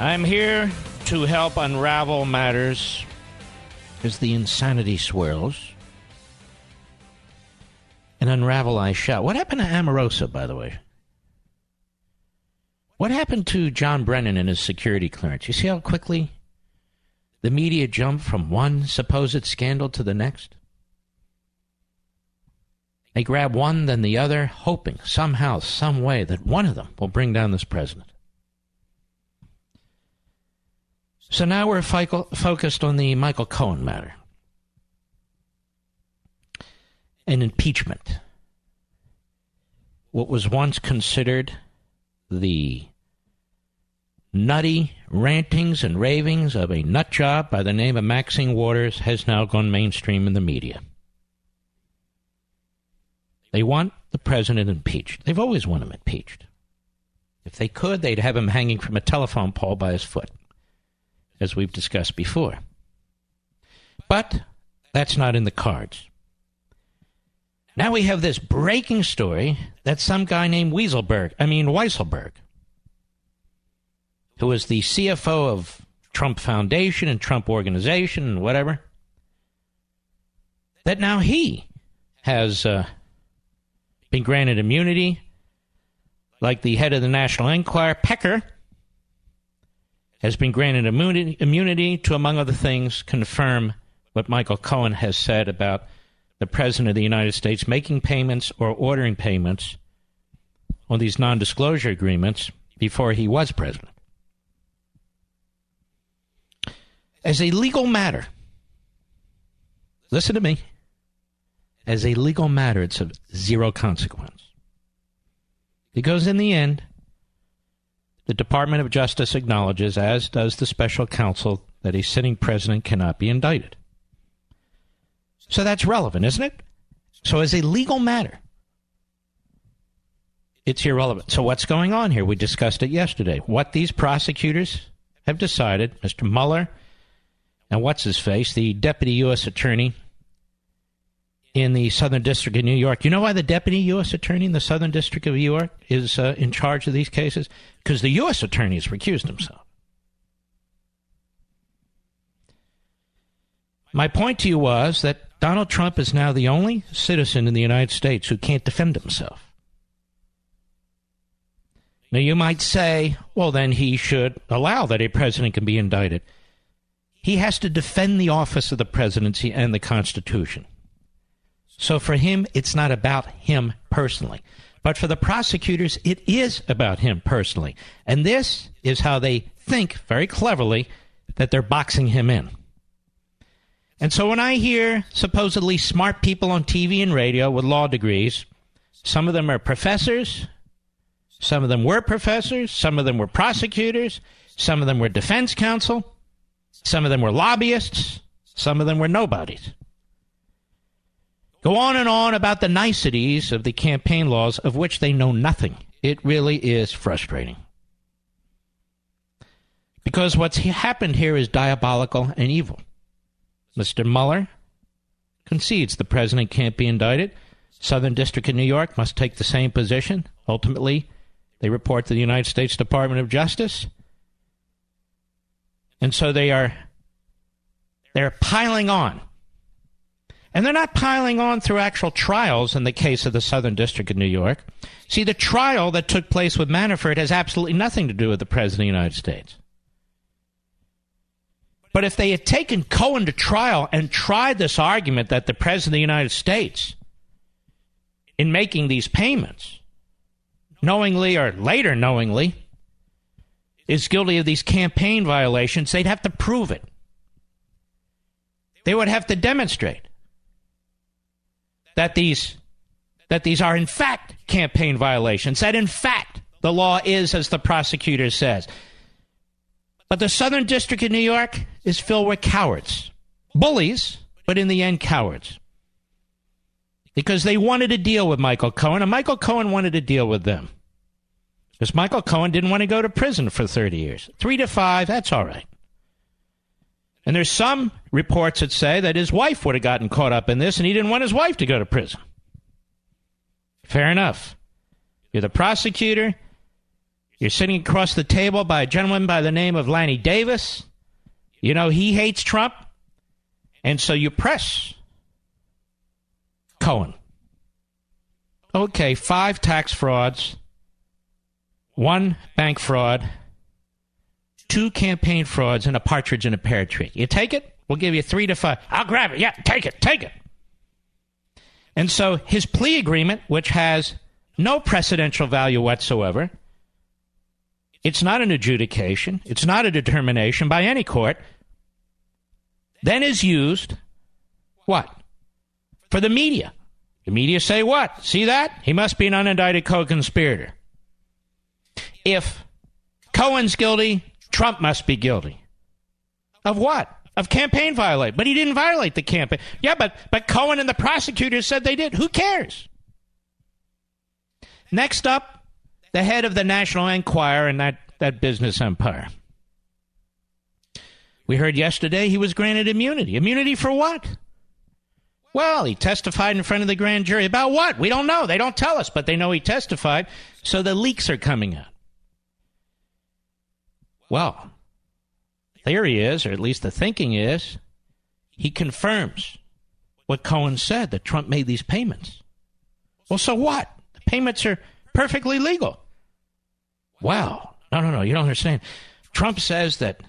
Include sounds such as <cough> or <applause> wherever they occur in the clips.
I'm here to help unravel matters as the insanity swirls. And unravel I shall. What happened to Omarosa, by the way? What happened to John Brennan and his security clearance? You see how quickly the media jump from one supposed scandal to the next? They grab one, then the other, hoping somehow, some way that one of them will bring down this president. So now we're fico- focused on the Michael Cohen matter and impeachment. What was once considered the nutty rantings and ravings of a nut job by the name of Maxine Waters has now gone mainstream in the media. They want the president impeached. They've always wanted him impeached. If they could, they'd have him hanging from a telephone pole by his foot, as we've discussed before. But that's not in the cards. Now we have this breaking story that some guy named Weaselberg, I mean Weisselberg, who was the CFO of Trump Foundation and Trump Organization and whatever, that now he has uh, been granted immunity, like the head of the National Enquirer, Pecker, has been granted immunity, to, among other things, confirm what Michael Cohen has said about the President of the United States making payments or ordering payments on these non disclosure agreements before he was president. As a legal matter, listen to me. As a legal matter, it's of zero consequence. Because in the end, the Department of Justice acknowledges, as does the special counsel, that a sitting president cannot be indicted. So that's relevant, isn't it? So, as a legal matter, it's irrelevant. So, what's going on here? We discussed it yesterday. What these prosecutors have decided, Mr. Mueller and what's his face, the deputy U.S. attorney in the Southern District of New York. You know why the deputy U.S. attorney in the Southern District of New York is uh, in charge of these cases? Because the U.S. attorney has recused himself. My point to you was that Donald Trump is now the only citizen in the United States who can't defend himself. Now, you might say, well, then he should allow that a president can be indicted. He has to defend the office of the presidency and the Constitution. So for him, it's not about him personally. But for the prosecutors, it is about him personally. And this is how they think very cleverly that they're boxing him in. And so when I hear supposedly smart people on TV and radio with law degrees, some of them are professors, some of them were professors, some of them were prosecutors, some of them were defense counsel, some of them were lobbyists. Some of them were nobodies. Go on and on about the niceties of the campaign laws of which they know nothing. It really is frustrating. Because what's happened here is diabolical and evil. Mr. Mueller concedes the president can't be indicted. Southern District of New York must take the same position. Ultimately, they report to the United States Department of Justice. And so they are they're piling on. And they're not piling on through actual trials in the case of the Southern District of New York. See, the trial that took place with Manafort has absolutely nothing to do with the President of the United States. But if they had taken Cohen to trial and tried this argument that the President of the United States, in making these payments, knowingly or later knowingly, is guilty of these campaign violations, they'd have to prove it. They would have to demonstrate that these that these are in fact campaign violations, that in fact the law is as the prosecutor says. But the Southern District of New York is filled with cowards. Bullies, but in the end, cowards. Because they wanted to deal with Michael Cohen, and Michael Cohen wanted to deal with them. Because Michael Cohen didn't want to go to prison for 30 years. Three to five, that's all right. And there's some reports that say that his wife would have gotten caught up in this, and he didn't want his wife to go to prison. Fair enough. You're the prosecutor. You're sitting across the table by a gentleman by the name of Lanny Davis. You know, he hates Trump. And so you press Cohen. Okay, five tax frauds, one bank fraud, two campaign frauds, and a partridge in a pear tree. You take it? We'll give you three to five. I'll grab it. Yeah, take it. Take it. And so his plea agreement, which has no precedential value whatsoever, it's not an adjudication, it's not a determination by any court, then is used what? For the media. The media say what? See that? He must be an unindicted co conspirator. If Cohen's guilty, Trump must be guilty. Of what? Of campaign violate. But he didn't violate the campaign. Yeah, but, but Cohen and the prosecutors said they did. Who cares? Next up, the head of the National Enquirer and that, that business empire. We heard yesterday he was granted immunity. Immunity for what? Well, he testified in front of the grand jury. About what? We don't know. They don't tell us, but they know he testified. So the leaks are coming out. Well, theory is, or at least the thinking is, he confirms what Cohen said that Trump made these payments. Well, so what? The payments are perfectly legal. Wow. No, no, no. You don't understand. Trump says that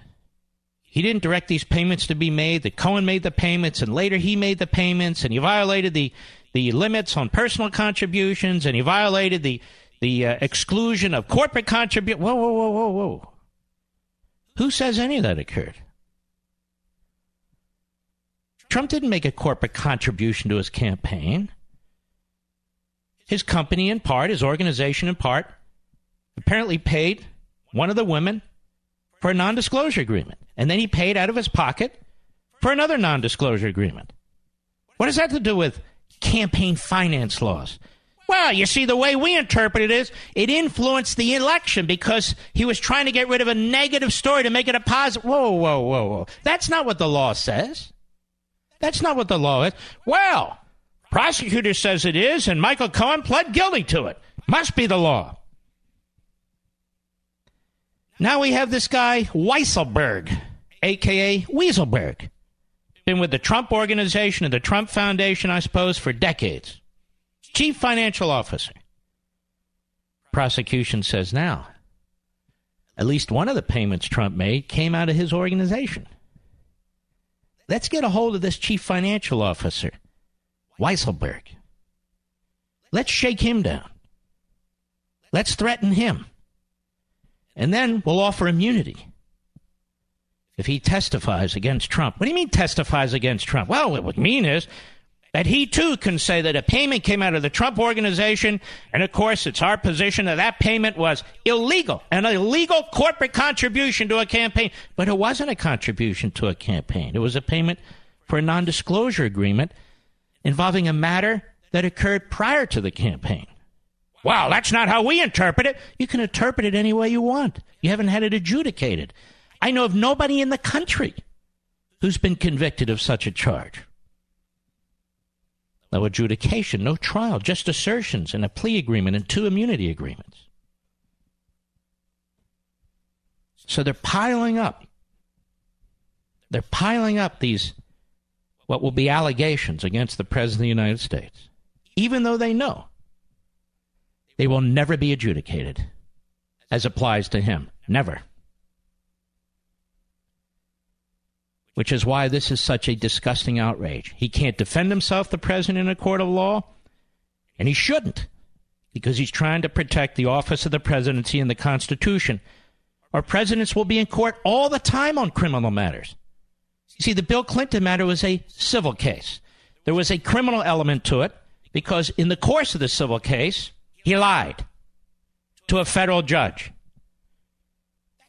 he didn't direct these payments to be made, that Cohen made the payments, and later he made the payments, and he violated the, the limits on personal contributions, and he violated the, the uh, exclusion of corporate contributions. Whoa, whoa, whoa, whoa, whoa. Who says any of that occurred? Trump didn't make a corporate contribution to his campaign. His company, in part, his organization, in part, apparently paid one of the women for a non disclosure agreement. And then he paid out of his pocket for another non disclosure agreement. What does that have to do with campaign finance laws? Well, you see, the way we interpret it is it influenced the election because he was trying to get rid of a negative story to make it a positive. Whoa, whoa, whoa, whoa. That's not what the law says. That's not what the law is. Well, prosecutor says it is, and Michael Cohen pled guilty to it. Must be the law. Now we have this guy, Weisselberg, a.k.a. Weaselberg. Been with the Trump Organization and the Trump Foundation, I suppose, for decades. Chief Financial Officer. Prosecution says now, at least one of the payments Trump made came out of his organization. Let's get a hold of this Chief Financial Officer, Weisselberg. Let's shake him down. Let's threaten him. And then we'll offer immunity if he testifies against Trump. What do you mean testifies against Trump? Well, what it would mean is that he too can say that a payment came out of the Trump organization, and of course, it's our position that that payment was illegal, an illegal corporate contribution to a campaign. But it wasn't a contribution to a campaign, it was a payment for a non disclosure agreement involving a matter that occurred prior to the campaign. Well, that's not how we interpret it. You can interpret it any way you want. You haven't had it adjudicated. I know of nobody in the country who's been convicted of such a charge. No adjudication, no trial, just assertions and a plea agreement and two immunity agreements. So they're piling up. They're piling up these, what will be allegations against the President of the United States, even though they know they will never be adjudicated as applies to him. Never. Which is why this is such a disgusting outrage. He can't defend himself, the president, in a court of law, and he shouldn't, because he's trying to protect the office of the presidency and the Constitution. Our presidents will be in court all the time on criminal matters. You see, the Bill Clinton matter was a civil case. There was a criminal element to it because in the course of the civil case, he lied to a federal judge.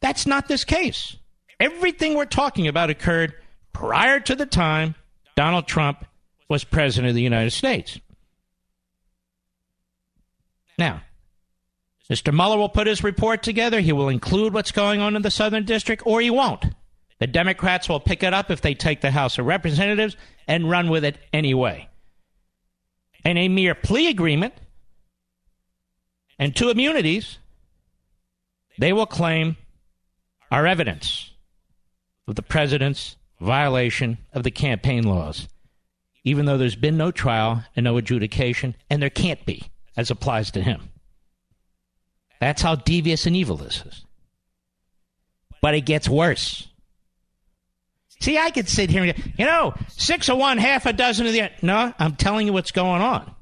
That's not this case. Everything we're talking about occurred prior to the time Donald Trump was president of the United States. Now, Mr. Mueller will put his report together. He will include what's going on in the Southern District, or he won't. The Democrats will pick it up if they take the House of Representatives and run with it anyway. And a mere plea agreement and two immunities, they will claim are evidence of the president's violation of the campaign laws, even though there's been no trial and no adjudication, and there can't be, as applies to him. That's how devious and evil this is. But it gets worse. See, I could sit here and you know, six of one, half a dozen of the other. No, I'm telling you what's going on.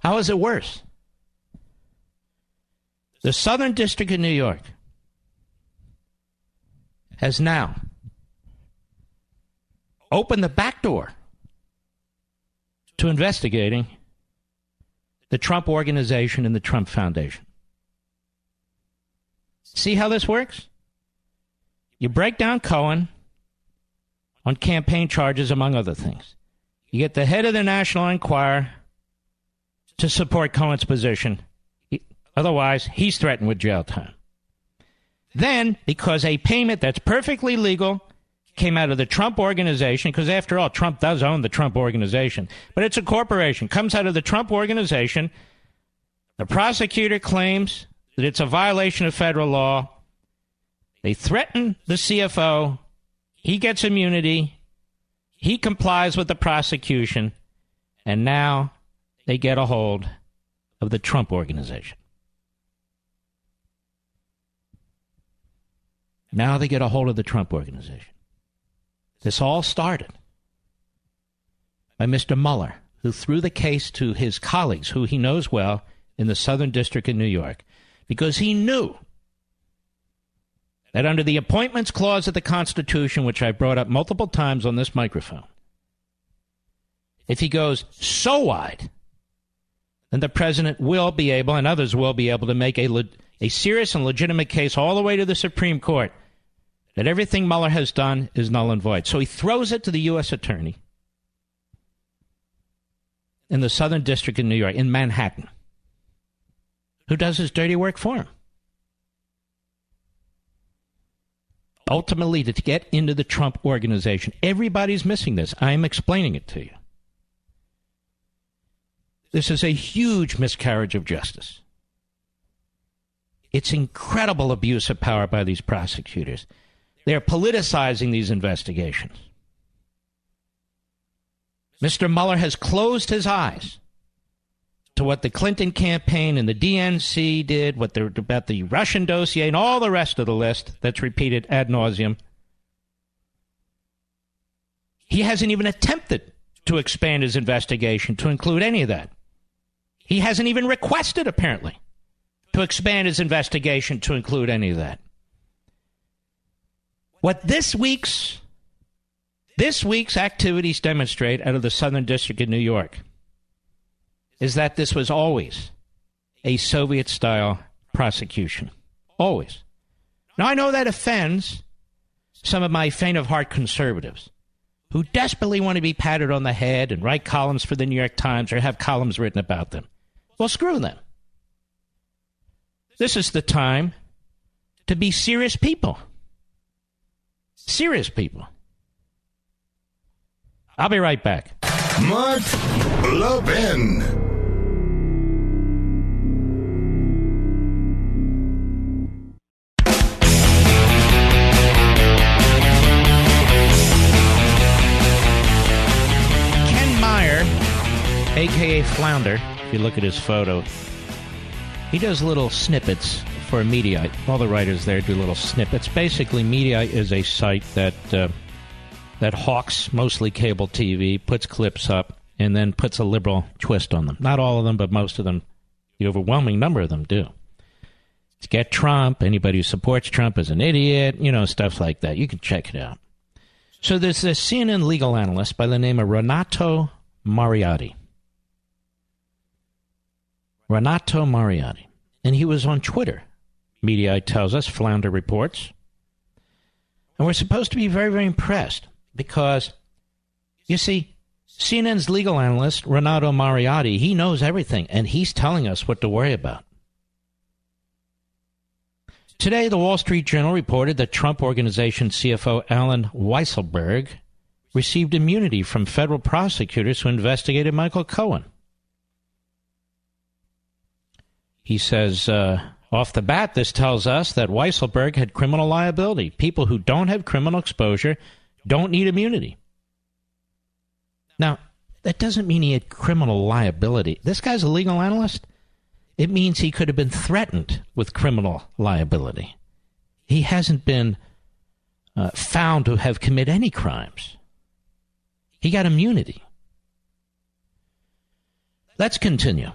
How is it worse? The Southern District of New York has now opened the back door to investigating the Trump Organization and the Trump Foundation. See how this works? You break down Cohen on campaign charges, among other things. You get the head of the National Enquirer to support Cohen's position. He, otherwise, he's threatened with jail time. Then, because a payment that's perfectly legal came out of the Trump organization, because after all, Trump does own the Trump organization, but it's a corporation, comes out of the Trump organization. The prosecutor claims that it's a violation of federal law. They threaten the CFO. He gets immunity. He complies with the prosecution. And now they get a hold of the Trump organization. Now they get a hold of the Trump organization. This all started by Mr. Mueller, who threw the case to his colleagues, who he knows well, in the Southern District of New York, because he knew that under the Appointments Clause of the Constitution, which I brought up multiple times on this microphone, if he goes so wide, then the president will be able, and others will be able, to make a, le- a serious and legitimate case all the way to the Supreme Court that everything Mueller has done is null and void. So he throws it to the U.S. Attorney in the Southern District of New York, in Manhattan, who does his dirty work for him. Ultimately, to get into the Trump organization. Everybody's missing this. I'm explaining it to you. This is a huge miscarriage of justice. It's incredible abuse of power by these prosecutors. They're politicizing these investigations. Mr. Mueller has closed his eyes to what the Clinton campaign and the DNC did, what they're about the Russian dossier, and all the rest of the list that's repeated ad nauseum. He hasn't even attempted to expand his investigation to include any of that. He hasn't even requested, apparently, to expand his investigation to include any of that. What this week's this week's activities demonstrate out of the Southern District of New York is that this was always a Soviet style prosecution. Always. Now, I know that offends some of my faint of heart conservatives who desperately want to be patted on the head and write columns for the New York Times or have columns written about them. Well, screw them. This is the time to be serious people. Serious people. I'll be right back. Mark Levin. Ken Meyer, aka Flounder, if you look at his photo, he does little snippets for Mediaite. All the writers there do little snippets. Basically, Mediaite is a site that uh, that hawks mostly cable TV, puts clips up, and then puts a liberal twist on them. Not all of them, but most of them, the overwhelming number of them do. It's get Trump. Anybody who supports Trump is an idiot. You know, stuff like that. You can check it out. So there's this CNN legal analyst by the name of Renato Mariotti. Renato Mariotti. And he was on Twitter Mediaite tells us, Flounder reports. And we're supposed to be very, very impressed because, you see, CNN's legal analyst, Renato Mariotti, he knows everything, and he's telling us what to worry about. Today, the Wall Street Journal reported that Trump Organization CFO Allen Weisselberg received immunity from federal prosecutors who investigated Michael Cohen. He says, uh, off the bat, this tells us that Weisselberg had criminal liability. People who don't have criminal exposure don't need immunity. Now, that doesn't mean he had criminal liability. This guy's a legal analyst. It means he could have been threatened with criminal liability. He hasn't been uh, found to have committed any crimes. He got immunity. Let's continue.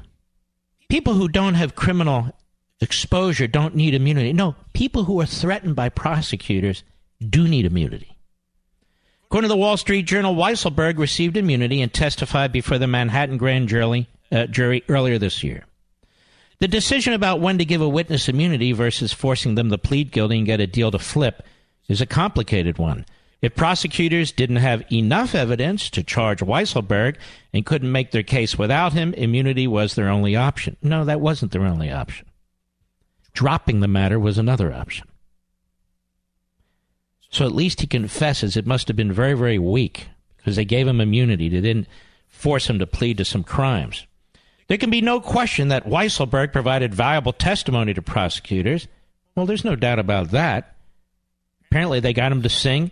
People who don't have criminal exposure don't need immunity. No, people who are threatened by prosecutors do need immunity. According to the Wall Street Journal, Weisselberg received immunity and testified before the Manhattan grand jury, uh, jury earlier this year. The decision about when to give a witness immunity versus forcing them to plead guilty and get a deal to flip is a complicated one. If prosecutors didn't have enough evidence to charge Weisselberg and couldn't make their case without him, immunity was their only option. No, that wasn't their only option. Dropping the matter was another option. So at least he confesses it must have been very, very weak because they gave him immunity. They didn't force him to plead to some crimes. There can be no question that Weisselberg provided valuable testimony to prosecutors. Well, there's no doubt about that. Apparently, they got him to sing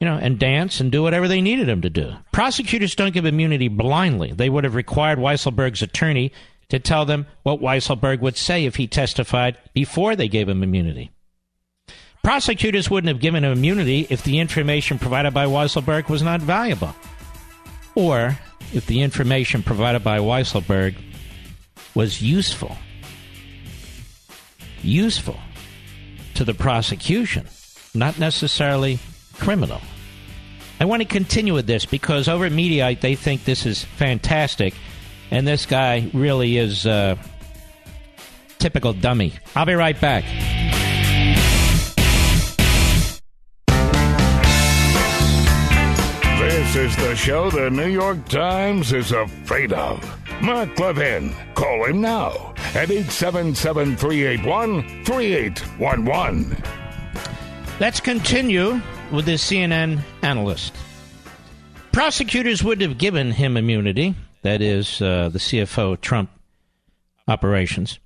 you know, and dance and do whatever they needed him to do. Prosecutors don't give immunity blindly. They would have required Weisselberg's attorney to tell them what Weisselberg would say if he testified before they gave him immunity. Prosecutors wouldn't have given him immunity if the information provided by Weisselberg was not valuable, or if the information provided by Weisselberg was useful. Useful to the prosecution, not necessarily criminal. I want to continue with this because over at Mediaite they think this is fantastic, and this guy really is a uh, typical dummy. I'll be right back. This is the show the New York Times is afraid of. Mark Levin. Call him now at 877 381 3811. Let's continue with this CNN analyst. Prosecutors would have given him immunity, that is, uh, the CFO Trump operations,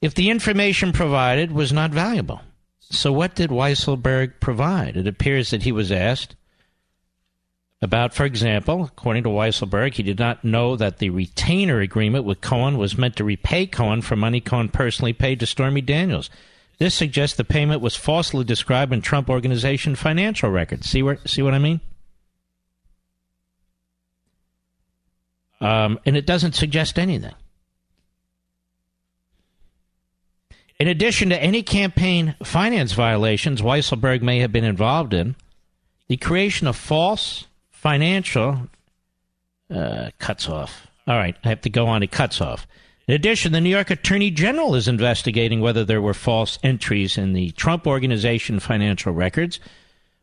if the information provided was not valuable. So, what did Weisselberg provide? It appears that he was asked about, for example, according to Weisselberg, he did not know that the retainer agreement with Cohen was meant to repay Cohen for money Cohen personally paid to Stormy Daniels. This suggests the payment was falsely described in Trump Organization financial records. See where see what I mean? Um, and it doesn't suggest anything. In addition to any campaign finance violations Weisselberg may have been involved in, the creation of false financial uh, cuts off. All right, I have to go on. It cuts off. In addition, the New York Attorney General is investigating whether there were false entries in the Trump Organization financial records.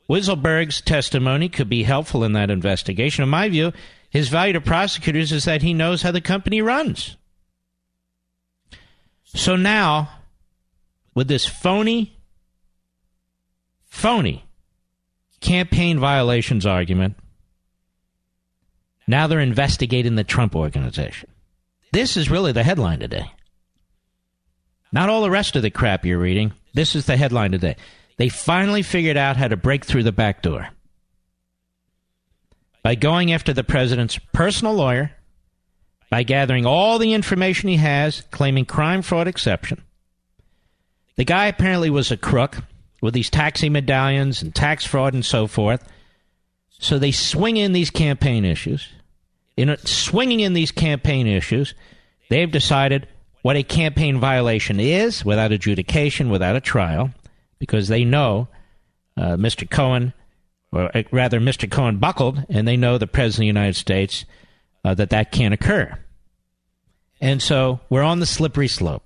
Weisselberg's testimony could be helpful in that investigation. In my view, his value to prosecutors is that he knows how the company runs. So now, with this phony, phony campaign violations argument, now they're investigating the Trump Organization. This is really the headline today. Not all the rest of the crap you're reading. This is the headline today. They finally figured out how to break through the back door by going after the president's personal lawyer, by gathering all the information he has, claiming crime fraud exception. The guy apparently was a crook with these taxi medallions and tax fraud and so forth. So they swing in these campaign issues in swinging in these campaign issues, they've decided what a campaign violation is without adjudication, without a trial, because they know uh, Mr. Cohen, or uh, rather, Mr. Cohen buckled, and they know the President of the United States uh, that that can't occur. And so we're on the slippery slope.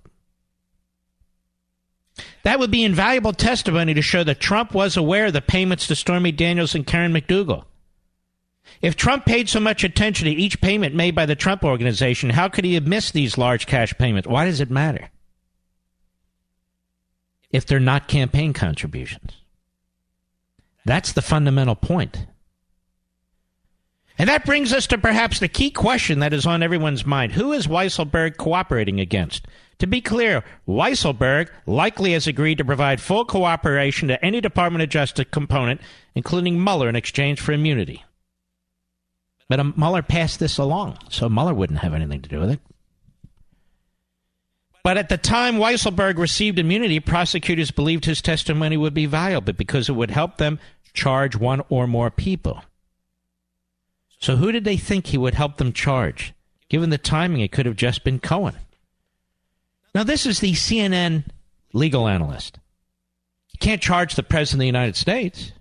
That would be invaluable testimony to show that Trump was aware of the payments to Stormy Daniels and Karen McDougal. If Trump paid so much attention to each payment made by the Trump organization, how could he have missed these large cash payments? Why does it matter? If they're not campaign contributions. That's the fundamental point. And that brings us to perhaps the key question that is on everyone's mind. Who is Weisselberg cooperating against? To be clear, Weisselberg likely has agreed to provide full cooperation to any Department of Justice component, including Mueller, in exchange for immunity. But um, Mueller passed this along, so Mueller wouldn't have anything to do with it. But at the time Weisselberg received immunity, prosecutors believed his testimony would be valuable because it would help them charge one or more people. So who did they think he would help them charge? Given the timing, it could have just been Cohen. Now, this is the CNN legal analyst. You can't charge the President of the United States.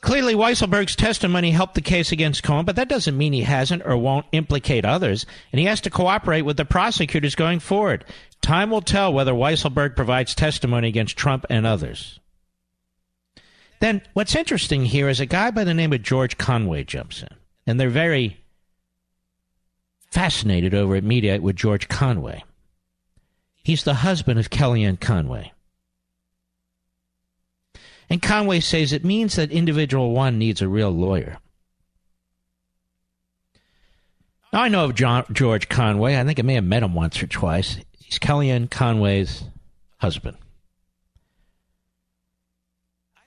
Clearly, Weisselberg's testimony helped the case against Cohen, but that doesn't mean he hasn't or won't implicate others, and he has to cooperate with the prosecutors going forward. Time will tell whether Weisselberg provides testimony against Trump and others. Then what's interesting here is a guy by the name of George Conway jumps in, and they're very fascinated over at Mediaite with George Conway. He's the husband of Kellyanne Conway. And Conway says it means that individual one needs a real lawyer. Now, I know of John, George Conway. I think I may have met him once or twice. He's Kellyanne Conway's husband.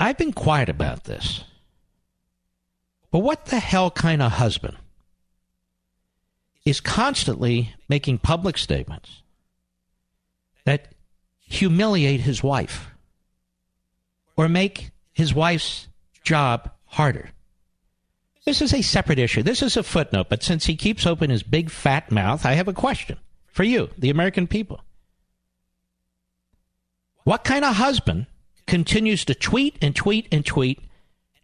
I've been quiet about this. But what the hell kind of husband is constantly making public statements that humiliate his wife or make his wife's job harder? This is a separate issue. This is a footnote, but since he keeps open his big fat mouth, I have a question for you, the American people. What kind of husband continues to tweet and tweet and tweet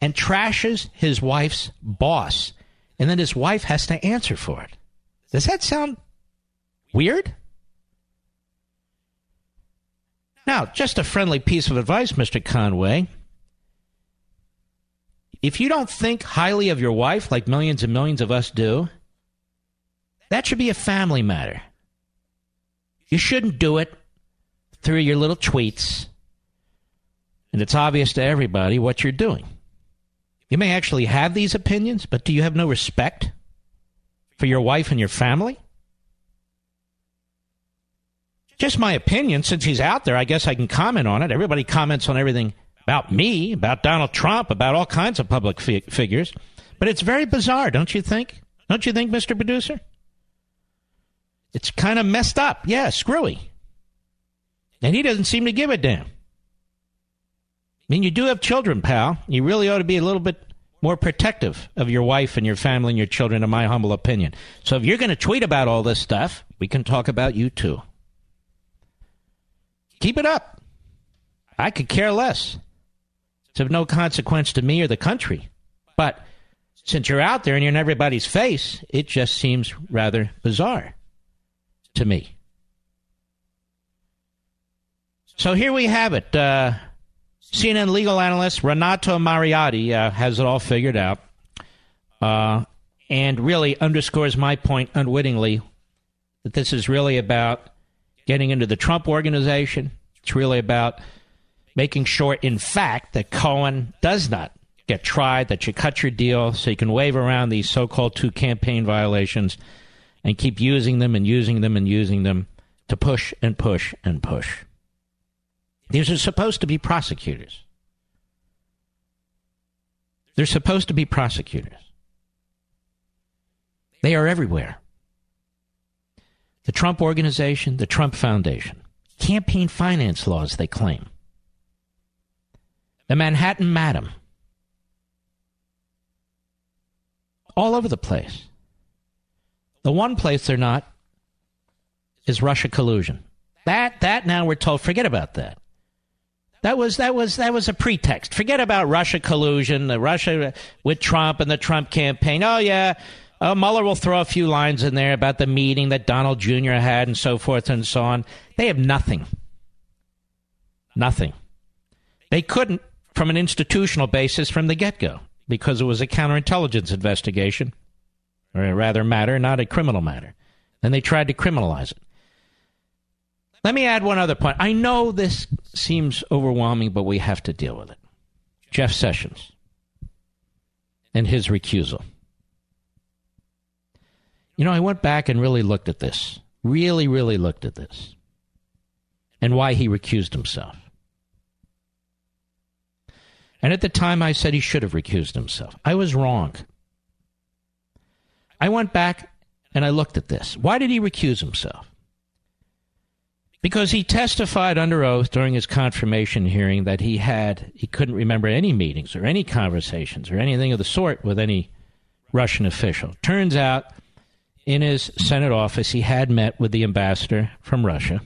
and trashes his wife's boss, and then his wife has to answer for it. Does that sound weird? Now, just a friendly piece of advice, Mr. Conway. If you don't think highly of your wife like millions and millions of us do, that should be a family matter. You shouldn't do it through your little tweets and it's obvious to everybody what you're doing. You may actually have these opinions, but do you have no respect for your wife and your family? Just my opinion. Since he's out there, I guess I can comment on it. Everybody comments on everything about me, about Donald Trump, about all kinds of public fi- figures. But it's very bizarre, don't you think? Don't you think, Mr. Producer? It's kind of messed up. Yeah, screwy. And he doesn't seem to give a damn. I mean, you do have children, pal. You really ought to be a little bit more protective of your wife and your family and your children, in my humble opinion. So if you're going to tweet about all this stuff, we can talk about you too. Keep it up. I could care less. It's of no consequence to me or the country. But since you're out there and you're in everybody's face, it just seems rather bizarre to me. So here we have it. Uh, CNN legal analyst Renato Mariotti uh, has it all figured out uh, and really underscores my point unwittingly that this is really about getting into the Trump organization. It's really about making sure, in fact, that Cohen does not get tried, that you cut your deal so you can wave around these so called two campaign violations and keep using them and using them and using them to push and push and push. These are supposed to be prosecutors. They're supposed to be prosecutors. They are everywhere. The Trump Organization, the Trump Foundation, campaign finance laws, they claim. The Manhattan Madam. All over the place. The one place they're not is Russia collusion. That that now we're told forget about that. That was that was that was a pretext. Forget about Russia collusion, the Russia with Trump and the Trump campaign. Oh yeah, uh, Mueller will throw a few lines in there about the meeting that Donald Jr. had and so forth and so on. They have nothing. Nothing. They couldn't from an institutional basis from the get go because it was a counterintelligence investigation, or rather matter, not a criminal matter. And they tried to criminalize it. Let me add one other point. I know this seems overwhelming, but we have to deal with it. Jeff Sessions and his recusal. You know, I went back and really looked at this. Really, really looked at this. And why he recused himself. And at the time, I said he should have recused himself. I was wrong. I went back and I looked at this. Why did he recuse himself? Because he testified under oath during his confirmation hearing that he had, he couldn't remember any meetings or any conversations or anything of the sort with any Russian official. Turns out, in his Senate office, he had met with the ambassador from Russia.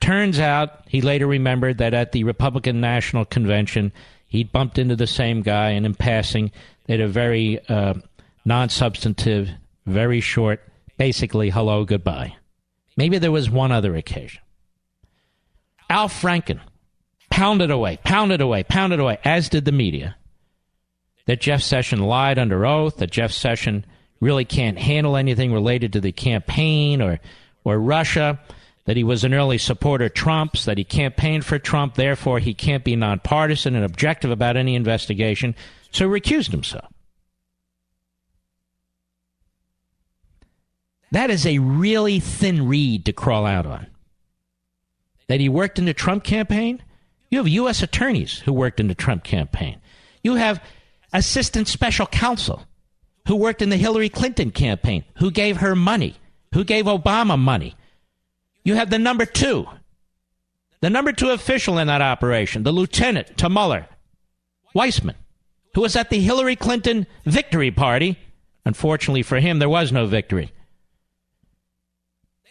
Turns out, he later remembered that at the Republican National Convention, he bumped into the same guy, and in passing, they had a very uh, non substantive, very short, basically hello, goodbye. Maybe there was one other occasion. Al Franken pounded away, pounded away, pounded away, as did the media, that Jeff Sessions lied under oath, that Jeff Sessions really can't handle anything related to the campaign or, or Russia that he was an early supporter of Trump's, that he campaigned for Trump, therefore he can't be nonpartisan and objective about any investigation, so recused himself. That is a really thin reed to crawl out on. That he worked in the Trump campaign? You have U.S. attorneys who worked in the Trump campaign. You have assistant special counsel who worked in the Hillary Clinton campaign, who gave her money, who gave Obama money, you have the number two, the number two official in that operation, the lieutenant to Mueller, Weissmann, who was at the Hillary Clinton victory party. Unfortunately for him, there was no victory.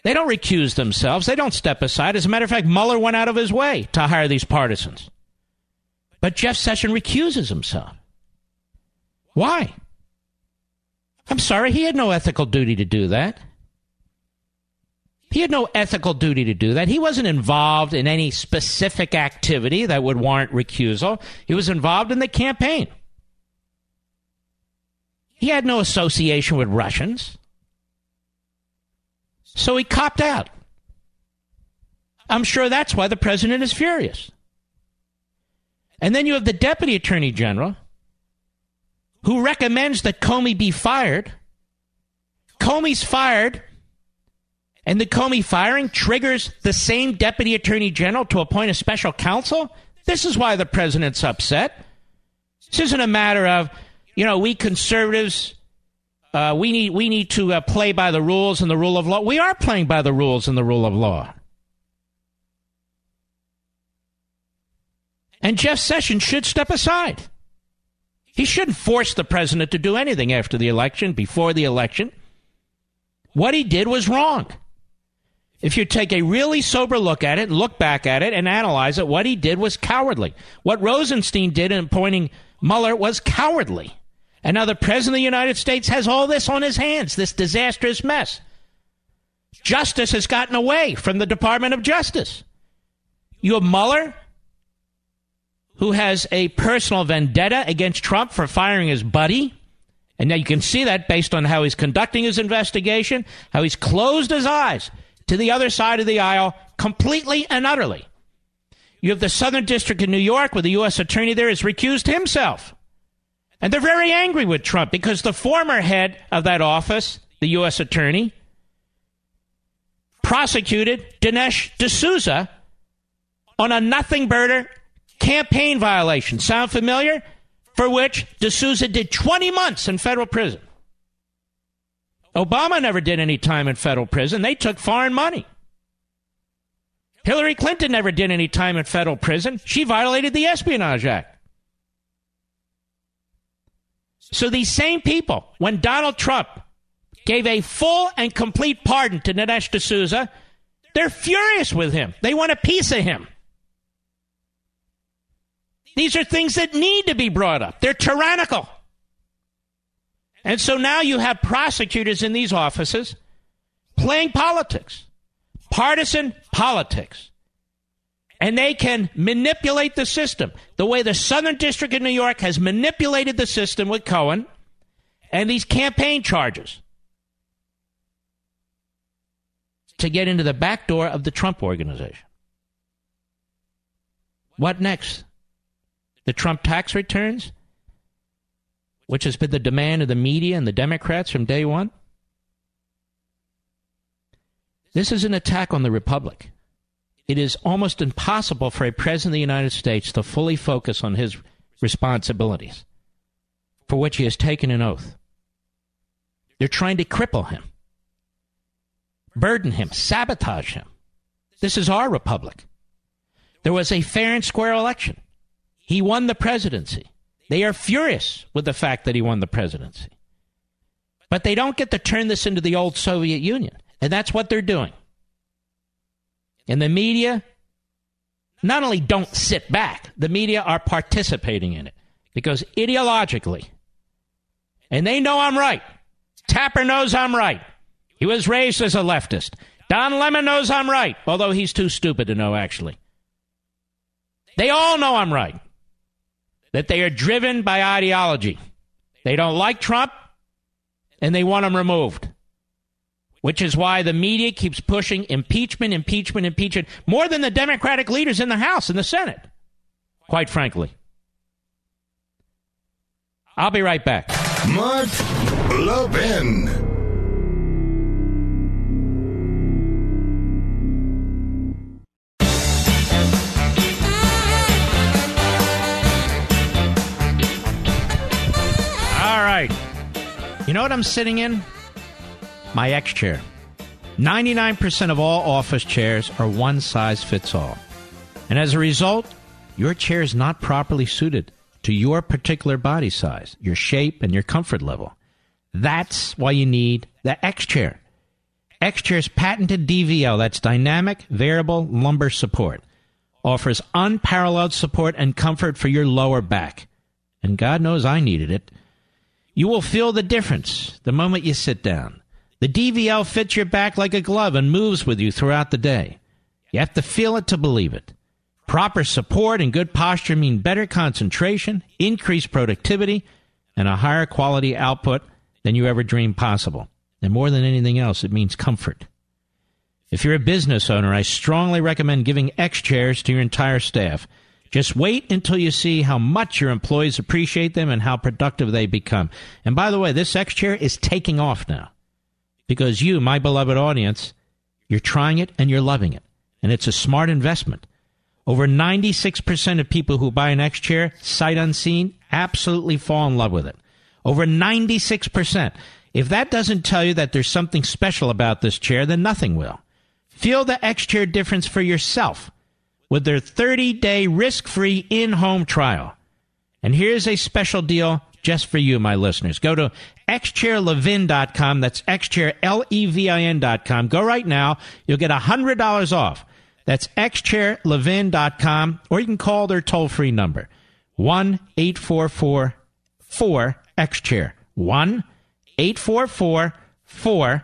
They don't recuse themselves. They don't step aside. As a matter of fact, Mueller went out of his way to hire these partisans. But Jeff Sessions recuses himself. Why? I'm sorry, he had no ethical duty to do that. He had no ethical duty to do that. He wasn't involved in any specific activity that would warrant recusal. He was involved in the campaign. He had no association with Russians. So he copped out. I'm sure that's why the president is furious. And then you have the deputy attorney general who recommends that Comey be fired. Comey's fired and the Comey firing triggers the same deputy attorney general to appoint a special counsel? This is why the president's upset. This isn't a matter of, you know, we conservatives, uh, we need we need to uh, play by the rules and the rule of law. We are playing by the rules and the rule of law. And Jeff Sessions should step aside. He shouldn't force the president to do anything after the election, before the election. What he did was wrong if you take a really sober look at it and look back at it and analyze it, what he did was cowardly. What Rosenstein did in appointing Mueller was cowardly. And now the President of the United States has all this on his hands, this disastrous mess. Justice has gotten away from the Department of Justice. You have Mueller, who has a personal vendetta against Trump for firing his buddy. And now you can see that based on how he's conducting his investigation, how he's closed his eyes to the other side of the aisle completely and utterly. You have the Southern District in New York, where the U.S. Attorney there has recused himself. And they're very angry with Trump because the former head of that office, the U.S. Attorney, prosecuted Dinesh D'Souza on a nothing burger campaign violation. Sound familiar? For which D'Souza did 20 months in federal prison. Obama never did any time in federal prison. They took foreign money. Hillary Clinton never did any time in federal prison. She violated the Espionage Act. So these same people, when Donald Trump gave a full and complete pardon to Dinesh D'Souza, they're furious with him. They want a piece of him. These are things that need to be brought up. They're tyrannical. And so now you have prosecutors in these offices playing politics, partisan politics. And they can manipulate the system the way the Southern District of New York has manipulated the system with Cohen and these campaign charges to get into the back door of the Trump organization. What next? The Trump tax returns? which has been the demand of the media and the Democrats from day one? This is an attack on the Republic. It is almost impossible for a president of the United States to fully focus on his responsibilities, for which he has taken an oath. They're trying to cripple him, burden him, sabotage him. This is our republic. There was a fair and square election. He won the presidency. They are furious with the fact that he won the presidency. But they don't get to turn this into the old Soviet Union. And that's what they're doing. And the media not only don't sit back, the media are participating in it. Because ideologically, and they know I'm right. Tapper knows I'm right. He was raised as a leftist. Don Lemon knows I'm right, although he's too stupid to know, actually. They all know I'm right that they are driven by ideology. They don't like Trump and they want him removed. Which is why the media keeps pushing impeachment, impeachment, impeachment more than the Democratic leaders in the House and the Senate, quite frankly. I'll be right back. Mark Levin. You know what I'm sitting in? My X chair. 99% of all office chairs are one size fits all. And as a result, your chair is not properly suited to your particular body size, your shape, and your comfort level. That's why you need the X chair. X chair's patented DVL, that's dynamic variable lumbar support, offers unparalleled support and comfort for your lower back. And God knows I needed it. You will feel the difference the moment you sit down. The DVL fits your back like a glove and moves with you throughout the day. You have to feel it to believe it. Proper support and good posture mean better concentration, increased productivity, and a higher quality output than you ever dreamed possible. And more than anything else, it means comfort. If you're a business owner, I strongly recommend giving X chairs to your entire staff. Just wait until you see how much your employees appreciate them and how productive they become. And by the way, this X chair is taking off now because you, my beloved audience, you're trying it and you're loving it. And it's a smart investment. Over 96% of people who buy an X chair, sight unseen, absolutely fall in love with it. Over 96%. If that doesn't tell you that there's something special about this chair, then nothing will. Feel the X chair difference for yourself with their 30 day risk free in home trial. And here's a special deal just for you, my listeners. Go to xchairlevin.com. That's xchairlevin.com. Go right now. You'll get $100 off. That's xchairlevin.com. Or you can call their toll free number 1 844 4 XChair. 1 844 4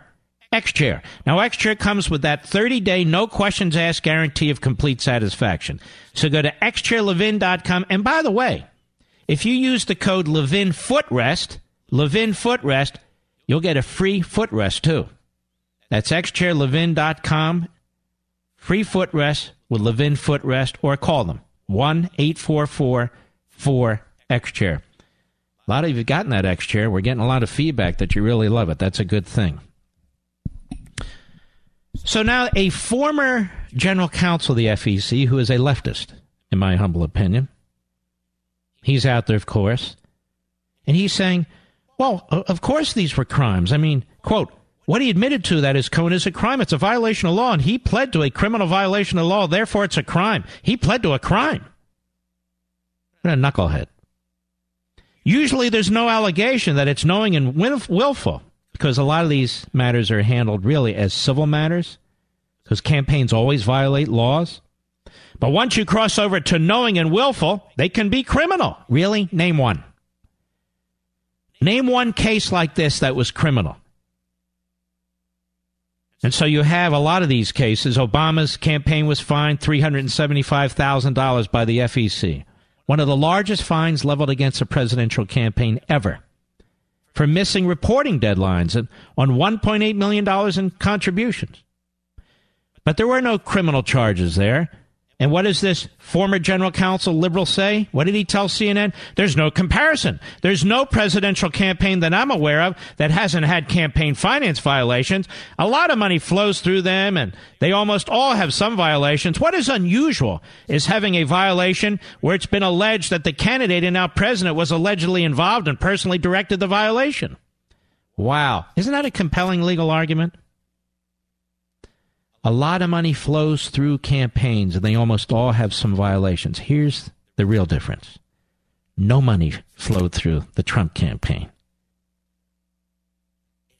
X-Chair. Now, X-Chair comes with that 30-day, no questions asked guarantee of complete satisfaction. So go to xchairlevin.com. And by the way, if you use the code Levin Footrest, Levin Footrest, you'll get a free footrest too. That's xchairlevin.com. Free footrest with Levin Footrest or call them 1 844 4 X Chair. A lot of you have gotten that X Chair. We're getting a lot of feedback that you really love it. That's a good thing. So now a former general counsel of the FEC, who is a leftist, in my humble opinion, he's out there, of course, and he's saying, well, of course these were crimes. I mean, quote, what he admitted to, that is, Cohen, is a crime. It's a violation of law, and he pled to a criminal violation of law, therefore it's a crime. He pled to a crime. What a knucklehead. Usually there's no allegation that it's knowing and willful because a lot of these matters are handled really as civil matters because campaigns always violate laws. But once you cross over to knowing and willful, they can be criminal. Really? Name one. Name one case like this that was criminal. And so you have a lot of these cases. Obama's campaign was fined $375,000 by the FEC, one of the largest fines leveled against a presidential campaign ever, for missing reporting deadlines on $1.8 million in contributions. But there were no criminal charges there. And what does this former general counsel liberal say? What did he tell CNN? There's no comparison. There's no presidential campaign that I'm aware of that hasn't had campaign finance violations. A lot of money flows through them and they almost all have some violations. What is unusual is having a violation where it's been alleged that the candidate and now president was allegedly involved and personally directed the violation. Wow. Isn't that a compelling legal argument? A lot of money flows through campaigns, and they almost all have some violations. Here's the real difference no money flowed through the Trump campaign.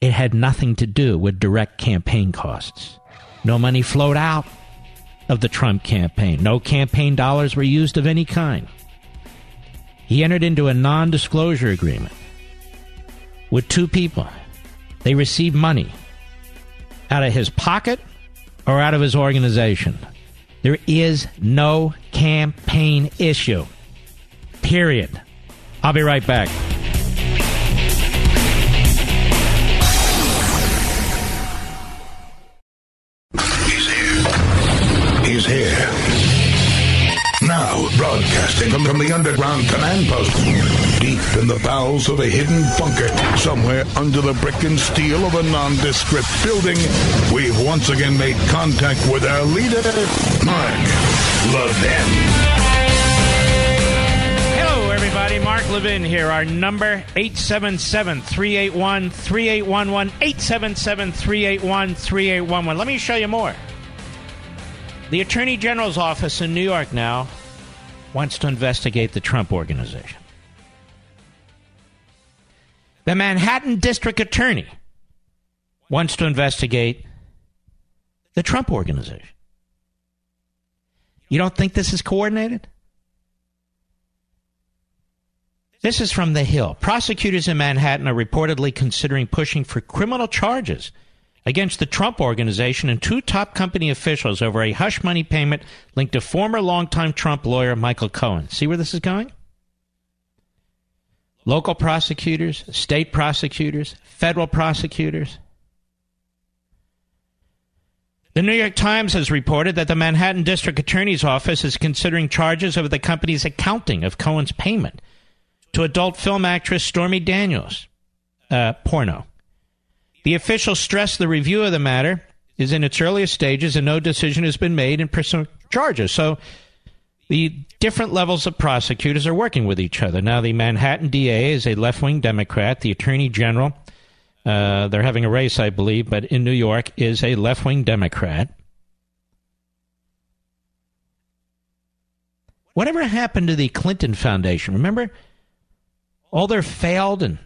It had nothing to do with direct campaign costs. No money flowed out of the Trump campaign. No campaign dollars were used of any kind. He entered into a non disclosure agreement with two people. They received money out of his pocket or out of his organization. There is no campaign issue. Period. I'll be right back. He's here. He's here. Now, broadcasting from, from the underground command post, deep in the bowels of a hidden bunker, somewhere under the brick and steel of a nondescript building, we've once again made contact with our leader, Mark Levin. Hello, everybody. Mark Levin here. Our number, 877-381-3811, 877-381-3811. Let me show you more. The Attorney General's office in New York now wants to investigate the Trump organization. The Manhattan District Attorney wants to investigate the Trump organization. You don't think this is coordinated? This is from The Hill. Prosecutors in Manhattan are reportedly considering pushing for criminal charges against the Trump organization and two top company officials over a hush money payment linked to former longtime Trump lawyer Michael Cohen. See where this is going? Local prosecutors, state prosecutors, federal prosecutors. The New York Times has reported that the Manhattan District Attorney's Office is considering charges over the company's accounting of Cohen's payment to adult film actress Stormy Daniels, uh, porno. The official stressed the review of the matter is in its earliest stages and no decision has been made in pursuing charges. So the different levels of prosecutors are working with each other. Now, the Manhattan DA is a left wing Democrat. The Attorney General, uh, they're having a race, I believe, but in New York is a left wing Democrat. Whatever happened to the Clinton Foundation? Remember all their failed and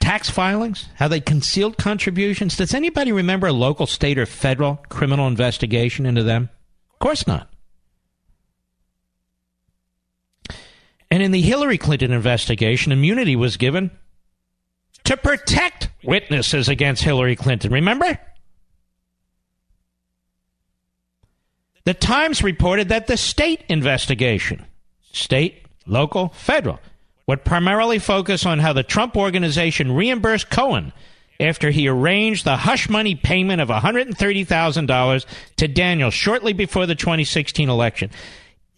tax filings, how they concealed contributions. Does anybody remember a local, state, or federal criminal investigation into them? Of course not. And in the Hillary Clinton investigation, immunity was given to protect witnesses against Hillary Clinton. Remember? The Times reported that the state investigation, state, local, federal, would primarily focus on how the Trump organization reimbursed Cohen after he arranged the hush money payment of $130,000 to Daniel shortly before the 2016 election.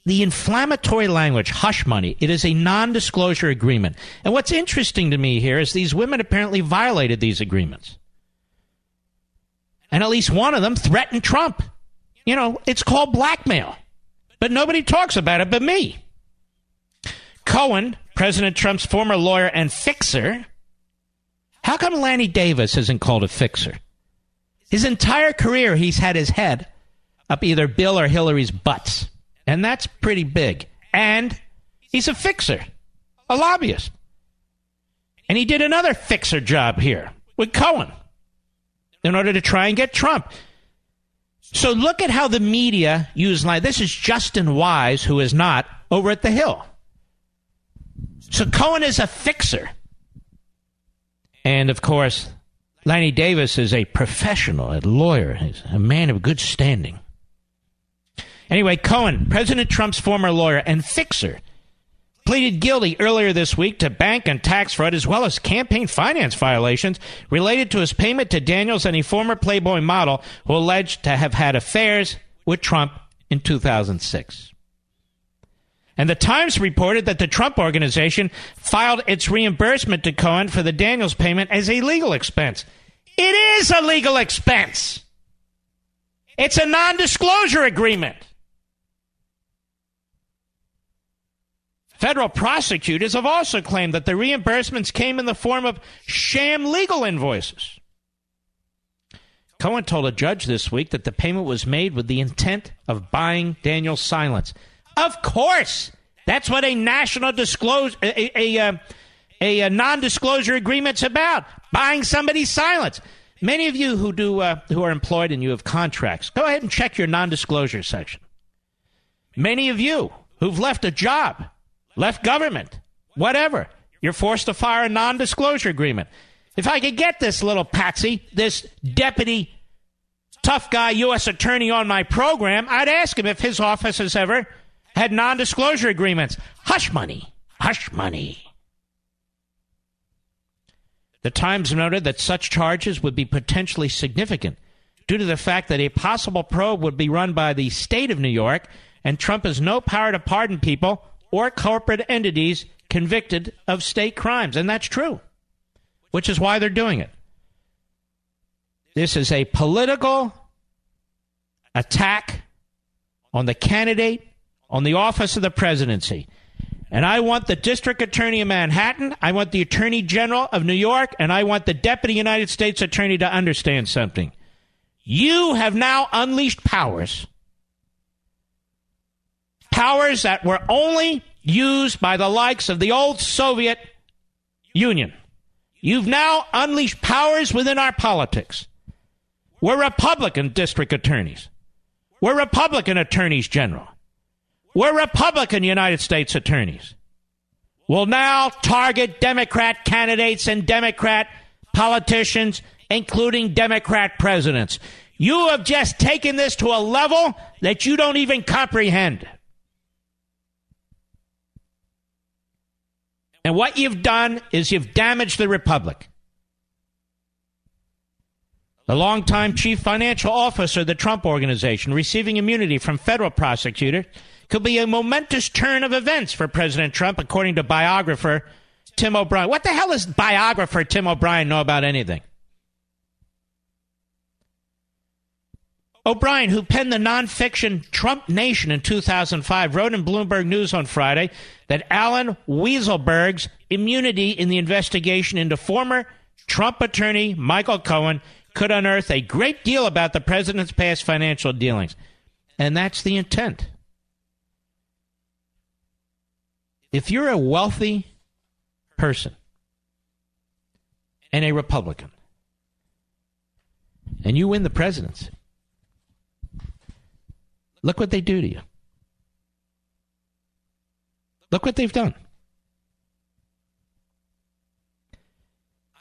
The inflammatory language, hush money, it is a non disclosure agreement. And what's interesting to me here is these women apparently violated these agreements. And at least one of them threatened Trump. You know, it's called blackmail. But nobody talks about it but me. Cohen President Trump's former lawyer and fixer. How come Lanny Davis isn't called a fixer? His entire career, he's had his head up either Bill or Hillary's butts. And that's pretty big. And he's a fixer, a lobbyist. And he did another fixer job here with Cohen in order to try and get Trump. So look at how the media use line. This is Justin Wise, who is not over at the Hill. So Cohen is a fixer. And of course, Lanny Davis is a professional, a lawyer, He's a man of good standing. Anyway, Cohen, President Trump's former lawyer and fixer, pleaded guilty earlier this week to bank and tax fraud as well as campaign finance violations related to his payment to Daniels and a former Playboy model who alleged to have had affairs with Trump in 2006. And the Times reported that the Trump organization filed its reimbursement to Cohen for the Daniels payment as a legal expense. It is a legal expense. It's a non disclosure agreement. Federal prosecutors have also claimed that the reimbursements came in the form of sham legal invoices. Cohen told a judge this week that the payment was made with the intent of buying Daniels' silence. Of course, that's what a national disclose a a, a, a, a non-disclosure agreement's about: buying somebody's silence. Many of you who do uh, who are employed and you have contracts, go ahead and check your non-disclosure section. Many of you who've left a job left government, whatever. You're forced to fire a non disclosure agreement. If I could get this little patsy, this deputy tough guy U.S. attorney on my program, I'd ask him if his office has ever had non disclosure agreements. Hush money. Hush money. The Times noted that such charges would be potentially significant due to the fact that a possible probe would be run by the state of New York, and Trump has no power to pardon people or corporate entities convicted of state crimes. And that's true, which is why they're doing it. This is a political attack on the candidate, on the office of the presidency. And I want the district attorney of Manhattan, I want the attorney general of New York, and I want the deputy United States attorney to understand something. You have now unleashed powers powers that were only used by the likes of the old Soviet Union. You've now unleashed powers within our politics. We're Republican district attorneys. We're Republican attorneys general. We're Republican United States attorneys. Will now target Democrat candidates and Democrat politicians, including Democrat presidents. You have just taken this to a level that you don't even comprehend. And what you've done is you've damaged the republic. The longtime chief financial officer of the Trump organization receiving immunity from federal prosecutors could be a momentous turn of events for President Trump, according to biographer Tim O'Brien. What the hell does biographer Tim O'Brien know about anything? O'Brien, who penned the nonfiction Trump Nation in 2005, wrote in Bloomberg News on Friday that Allen Weisselberg's immunity in the investigation into former Trump attorney Michael Cohen could unearth a great deal about the president's past financial dealings. And that's the intent. If you're a wealthy person and a Republican, and you win the presidency, Look what they do to you. Look what they've done.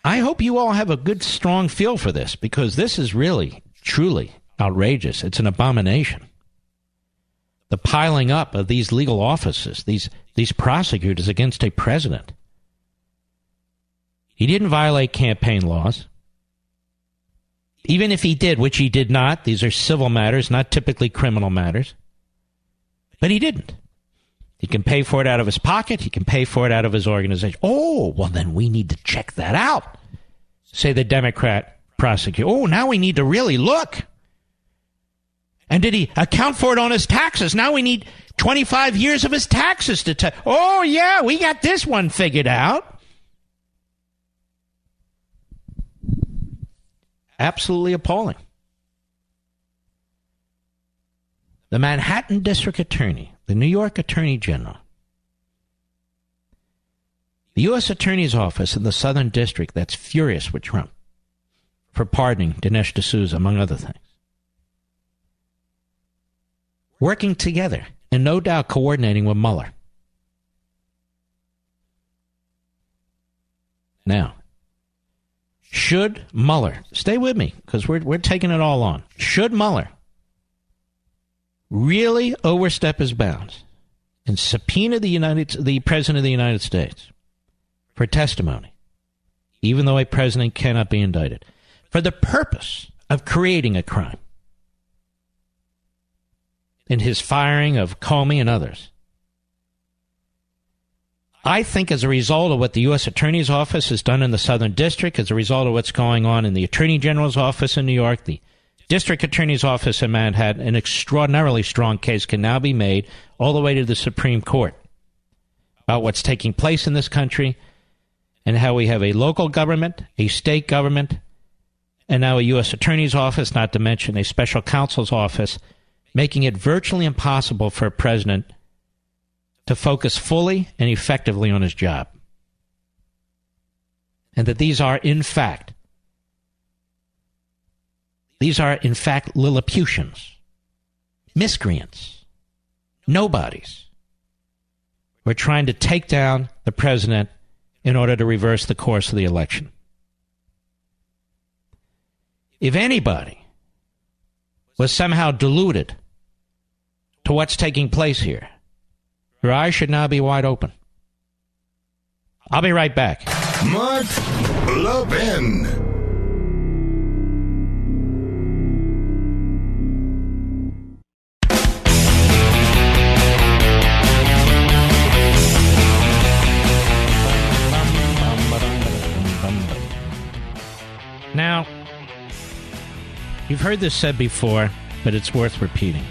I hope you all have a good, strong feel for this because this is really, truly outrageous. It's an abomination. The piling up of these legal offices, these, these prosecutors against a president. He didn't violate campaign laws. Even if he did, which he did not, these are civil matters, not typically criminal matters. But he didn't. He can pay for it out of his pocket. He can pay for it out of his organization. Oh, well, then we need to check that out, say the Democrat prosecutor. Oh, now we need to really look. And did he account for it on his taxes? Now we need 25 years of his taxes to tell. Oh, yeah, we got this one figured out. Absolutely appalling. The Manhattan District Attorney, the New York Attorney General, the U.S. Attorney's Office in the Southern District that's furious with Trump for pardoning Dinesh D'Souza, among other things. Working together and no doubt coordinating with Mueller. Now, Should Mueller, stay with me because we're, we're taking it all on. Should Mueller really overstep his bounds and subpoena the United the President of the United States for testimony, even though a president cannot be indicted, for the purpose of creating a crime in his firing of Comey and others. I think as a result of what the U.S. Attorney's Office has done in the Southern District, as a result of what's going on in the Attorney General's office in New York, the District Attorney's Office in Manhattan, an extraordinarily strong case can now be made all the way to the Supreme Court about what's taking place in this country and how we have a local government, a state government, and now a U.S. Attorney's Office, not to mention a special counsel's office, making it virtually impossible for a president to focus fully and effectively on his job. And that these are, in fact, these are, in fact, Lilliputians, miscreants, nobodies. We're trying to take down the president in order to reverse the course of the election. If anybody was somehow deluded to what's taking place here, your eyes should now be wide open. I'll be right back. Mark Levin. Now, you've heard this said before, but it's worth repeating.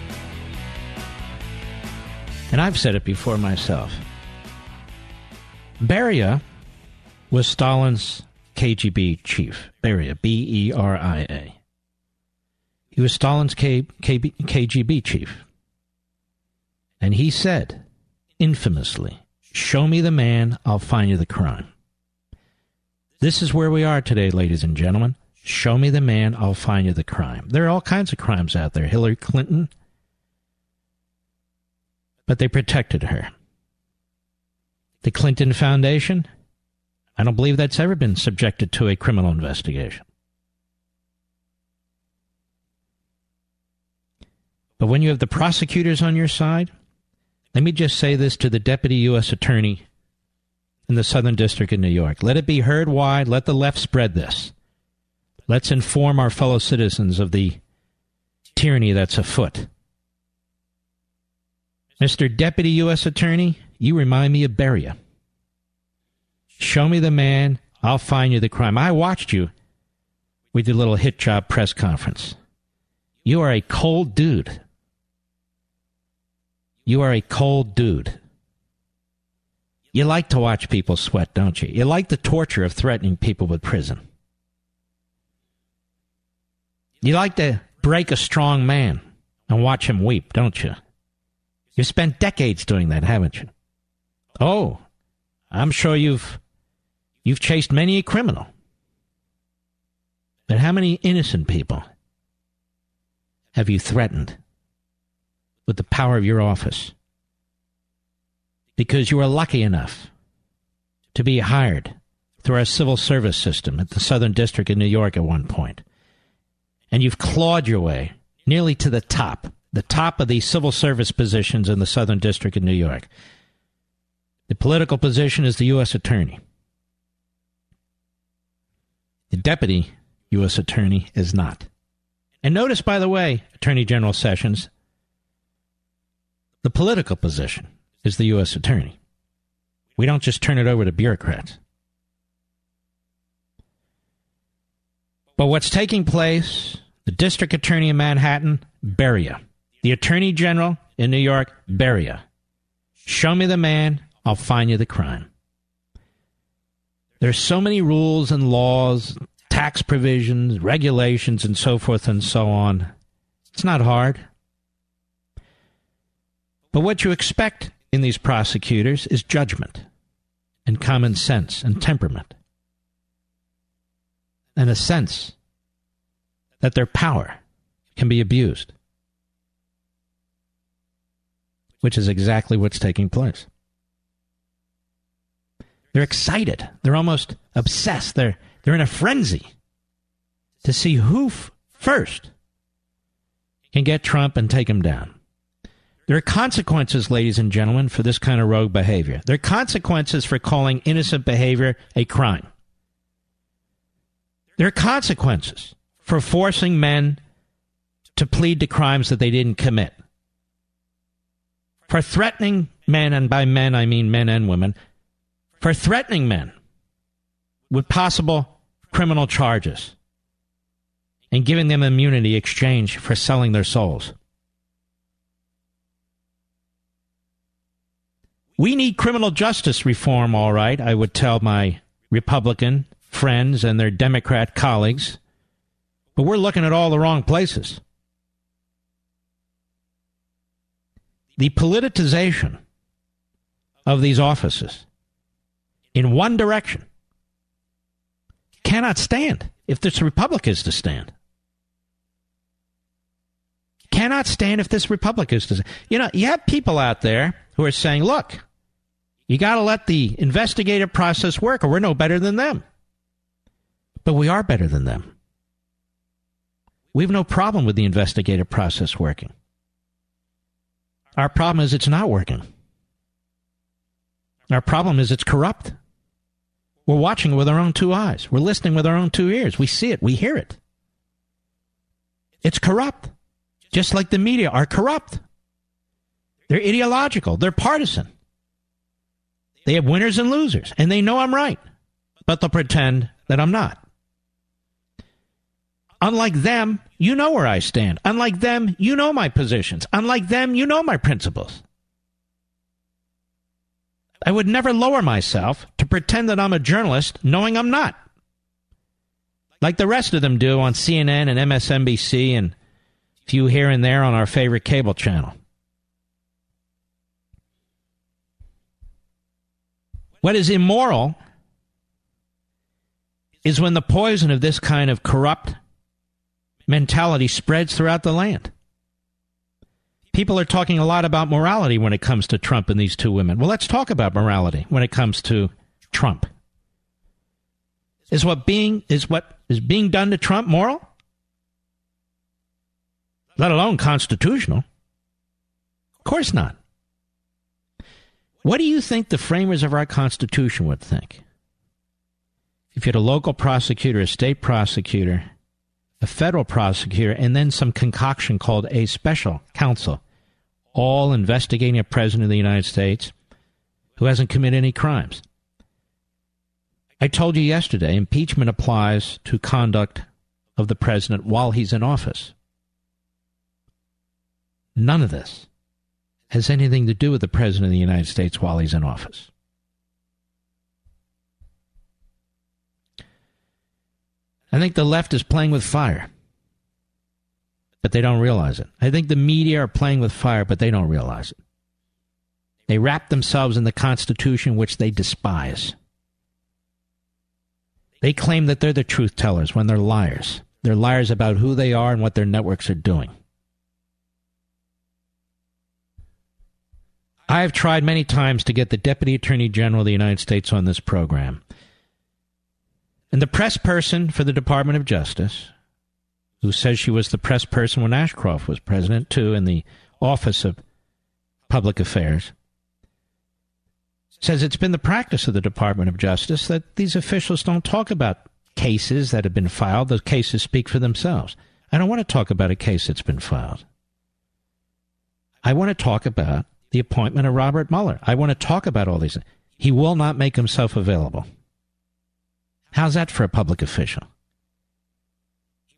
And I've said it before myself. Beria was Stalin's KGB chief. Beria, B E R I A. He was Stalin's K- KB- KGB chief. And he said, infamously, Show me the man, I'll find you the crime. This is where we are today, ladies and gentlemen. Show me the man, I'll find you the crime. There are all kinds of crimes out there. Hillary Clinton, but they protected her. The Clinton Foundation, I don't believe that's ever been subjected to a criminal investigation. But when you have the prosecutors on your side, let me just say this to the deputy U.S. attorney in the Southern District of New York. Let it be heard wide. Let the left spread this. Let's inform our fellow citizens of the tyranny that's afoot. Mr. Deputy U.S. Attorney, you remind me of Beria. Show me the man, I'll find you the crime. I watched you with your little hit job press conference. You are a cold dude. You are a cold dude. You like to watch people sweat, don't you? You like the torture of threatening people with prison. You like to break a strong man and watch him weep, don't you? You've spent decades doing that, haven't you? Oh, I'm sure you've you've chased many a criminal. But how many innocent people have you threatened with the power of your office? because you were lucky enough to be hired through our civil service system at the Southern District in New York at one point. And you've clawed your way nearly to the top, the top of the civil service positions in the Southern District in New York. The political position is the U.S. Attorney. The deputy U.S. Attorney is not. And notice, by the way, Attorney General Sessions, the political position is the U.S. Attorney. We don't just turn it over to bureaucrats. But what's taking place, the District Attorney in Manhattan, Beria. The Attorney General in New York, Beria. Show me the man, I'll find you the crime. There's so many rules and laws, tax provisions, regulations, and so forth and so on. It's not hard. But what you expect in these prosecutors is judgment and common sense and temperament and a sense that their power can be abused, which is exactly what's taking place. They're excited. They're almost obsessed. They're They're in a frenzy to see who f- first can get Trump and take him down. There are consequences, ladies and gentlemen, for this kind of rogue behavior. There are consequences for calling innocent behavior a crime. There are consequences for forcing men to plead to crimes that they didn't commit. For threatening men, and by men I mean men and women, for threatening men with possible criminal charges and giving them immunity in exchange for selling their souls. We need criminal justice reform, all right, I would tell my Republican friends and their Democrat colleagues. But we're looking at all the wrong places. The politicization of these offices in one direction cannot stand if this republic is to stand. Cannot stand if this republic is to stand. You know, you have people out there who are saying, look, you got to let the investigative process work or we're no better than them. But we are better than them. We have no problem with the investigative process working. Our problem is it's not working. Our problem is it's corrupt. We're watching with our own two eyes. We're listening with our own two ears. We see it. We hear it. It's corrupt. Just like the media are corrupt. They're ideological. They're partisan. They have winners and losers, and they know I'm right, but they'll pretend that I'm not. Unlike them, you know where I stand. Unlike them, you know my positions. Unlike them, you know my principles. I would never lower myself to pretend that I'm a journalist knowing I'm not. Like the rest of them do on CNN and MSNBC and a few here and there on our favorite cable channel. What is immoral is when the poison of this kind of corrupt mentality spreads throughout the land. People are talking a lot about morality when it comes to Trump and these two women. Well, let's talk about morality when it comes to Trump. Is what being is what is being done to Trump moral? Let alone constitutional. Of course not. What do you think the framers of our Constitution would think? If you had a local prosecutor, a state prosecutor, a federal prosecutor, and then some concoction called a special counsel, all investigating a president of the United States who hasn't committed any crimes. I told you yesterday, impeachment applies to conduct of the president while he's in office. None of this has anything to do with the President of the United States while he's in office. I think the left is playing with fire, but they don't realize it. I think the media are playing with fire, but they don't realize it. They wrap themselves in the Constitution, which they despise. They claim that they're the truth tellers when they're liars. They're liars about who they are and what their networks are doing. I have tried many times to get the Deputy Attorney General of the United States on this program. And the press person for the Department of Justice, who says she was the press person when Ashcroft was president, too, in the Office of Public Affairs, says it's been the practice of the Department of Justice that these officials don't talk about cases that have been filed. The cases speak for themselves. I don't want to talk about a case that's been filed. I want to talk about the appointment of Robert Mueller. I want to talk about all these. He will not make himself available. How's that for a public official?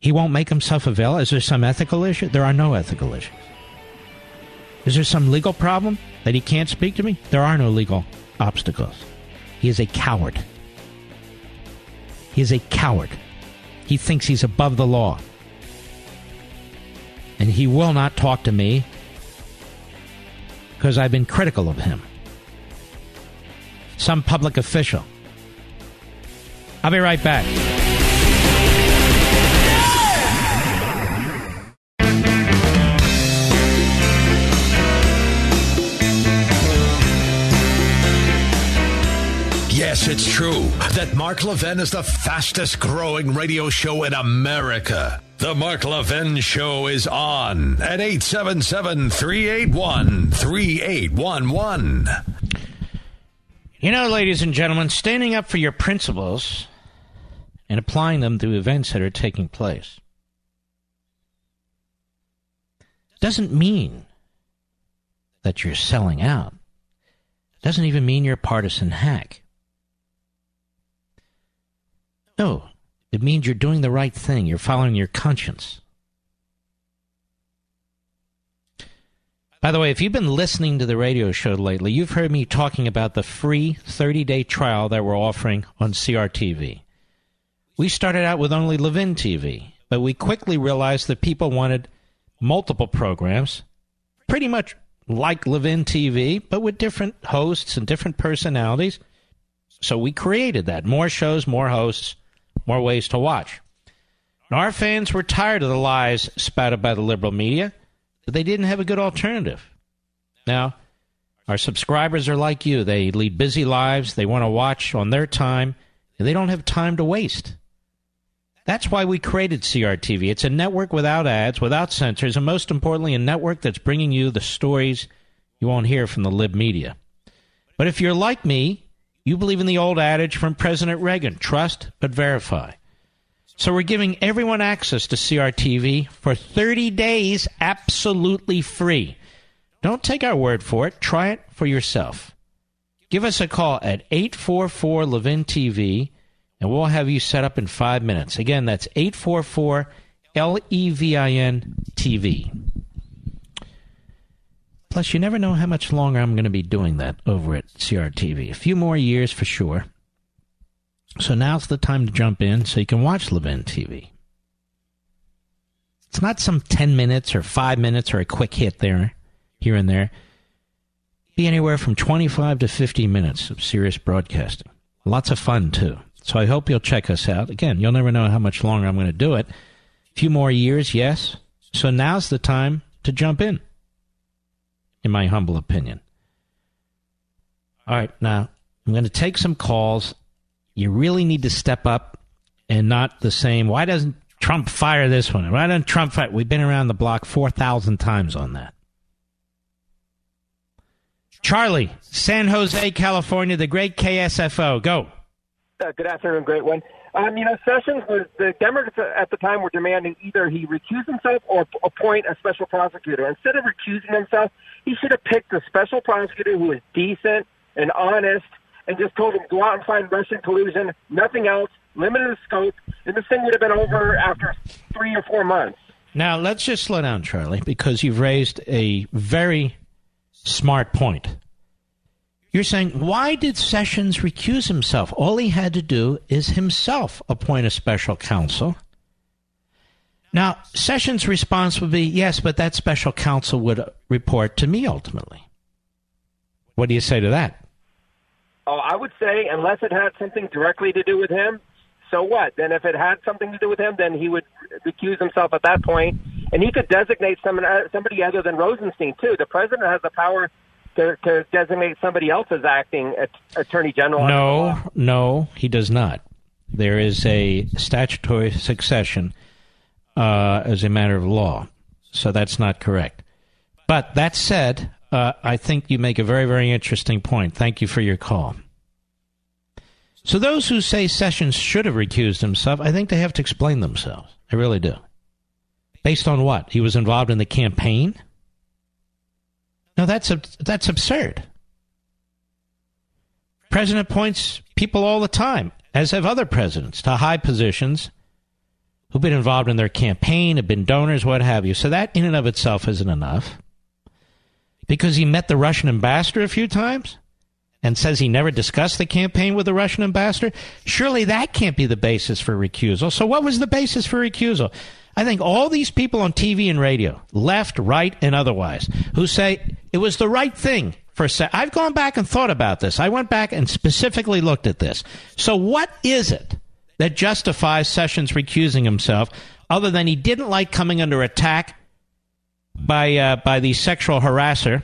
He won't make himself available? Is there some ethical issue? There are no ethical issues. Is there some legal problem that he can't speak to me? There are no legal obstacles. He is a coward. He is a coward. He thinks he's above the law. And he will not talk to me because I've been critical of him. Some public official. I'll be right back. Yes, it's true that Mark Levin is the fastest growing radio show in America. The Mark Levin Show is on at 877 381 3811. You know, ladies and gentlemen, standing up for your principles and applying them to events that are taking place doesn't mean that you're selling out. It doesn't even mean you're a partisan hack. No, it means you're doing the right thing. You're following your conscience. By the way, if you've been listening to the radio show lately, you've heard me talking about the free 30 day trial that we're offering on CRTV. We started out with only Levin TV, but we quickly realized that people wanted multiple programs, pretty much like Levin TV, but with different hosts and different personalities. So we created that. More shows, more hosts, more ways to watch. And Our fans were tired of the lies spouted by the liberal media, but they didn't have a good alternative. Now, our subscribers are like you. They lead busy lives, they want to watch on their time, and they don't have time to waste. That's why we created CRTV. It's a network without ads, without censors, and most importantly, a network that's bringing you the stories you won't hear from the lib media. But if you're like me, you believe in the old adage from President Reagan trust but verify. So we're giving everyone access to CRTV for 30 days absolutely free. Don't take our word for it, try it for yourself. Give us a call at 844 Levin TV and we'll have you set up in five minutes. Again, that's 844 L E V I N TV. Plus, you never know how much longer I'm going to be doing that over at CRTV. A few more years for sure. So now's the time to jump in so you can watch Levin TV. It's not some 10 minutes or 5 minutes or a quick hit there, here and there. Be anywhere from 25 to 50 minutes of serious broadcasting. Lots of fun, too. So I hope you'll check us out. Again, you'll never know how much longer I'm going to do it. A few more years, yes. So now's the time to jump in, in my humble opinion. All right, now I'm going to take some calls. You really need to step up and not the same. Why doesn't Trump fire this one? Why doesn't Trump fire? We've been around the block 4,000 times on that. Charlie, San Jose, California, the great KSFO. Go. Uh, good afternoon, great one. Um, you know, Sessions was the Democrats at the time were demanding either he recuse himself or appoint a special prosecutor. Instead of recusing himself, he should have picked a special prosecutor who was decent and honest and just told him go out and find Russian collusion, nothing else, limited scope, and this thing would have been over after three or four months. Now let's just slow down, Charlie, because you've raised a very smart point. You're saying, why did Sessions recuse himself? All he had to do is himself appoint a special counsel. Now, Sessions' response would be, yes, but that special counsel would report to me ultimately. What do you say to that? Oh, I would say, unless it had something directly to do with him, so what? Then if it had something to do with him, then he would recuse himself at that point, and he could designate someone, somebody other than Rosenstein, too. The president has the power to, to designate somebody else as acting attorney general. No, no, he does not. There is a statutory succession uh, as a matter of law, so that's not correct. But that said, uh, I think you make a very, very interesting point. Thank you for your call. So those who say Sessions should have recused himself, I think they have to explain themselves. I really do. Based on what? He was involved in the campaign? No, that's that's absurd. President appoints people all the time, as have other presidents, to high positions who've been involved in their campaign, have been donors, what have you. So that in and of itself isn't enough. Because he met the Russian ambassador a few times and says he never discussed the campaign with the Russian ambassador, surely that can't be the basis for recusal. So what was the basis for recusal? I think all these people on TV and radio, left, right, and otherwise, who say it was the right thing for se- I've gone back and thought about this. I went back and specifically looked at this. So what is it that justifies Sessions recusing himself other than he didn't like coming under attack by uh, by the sexual harasser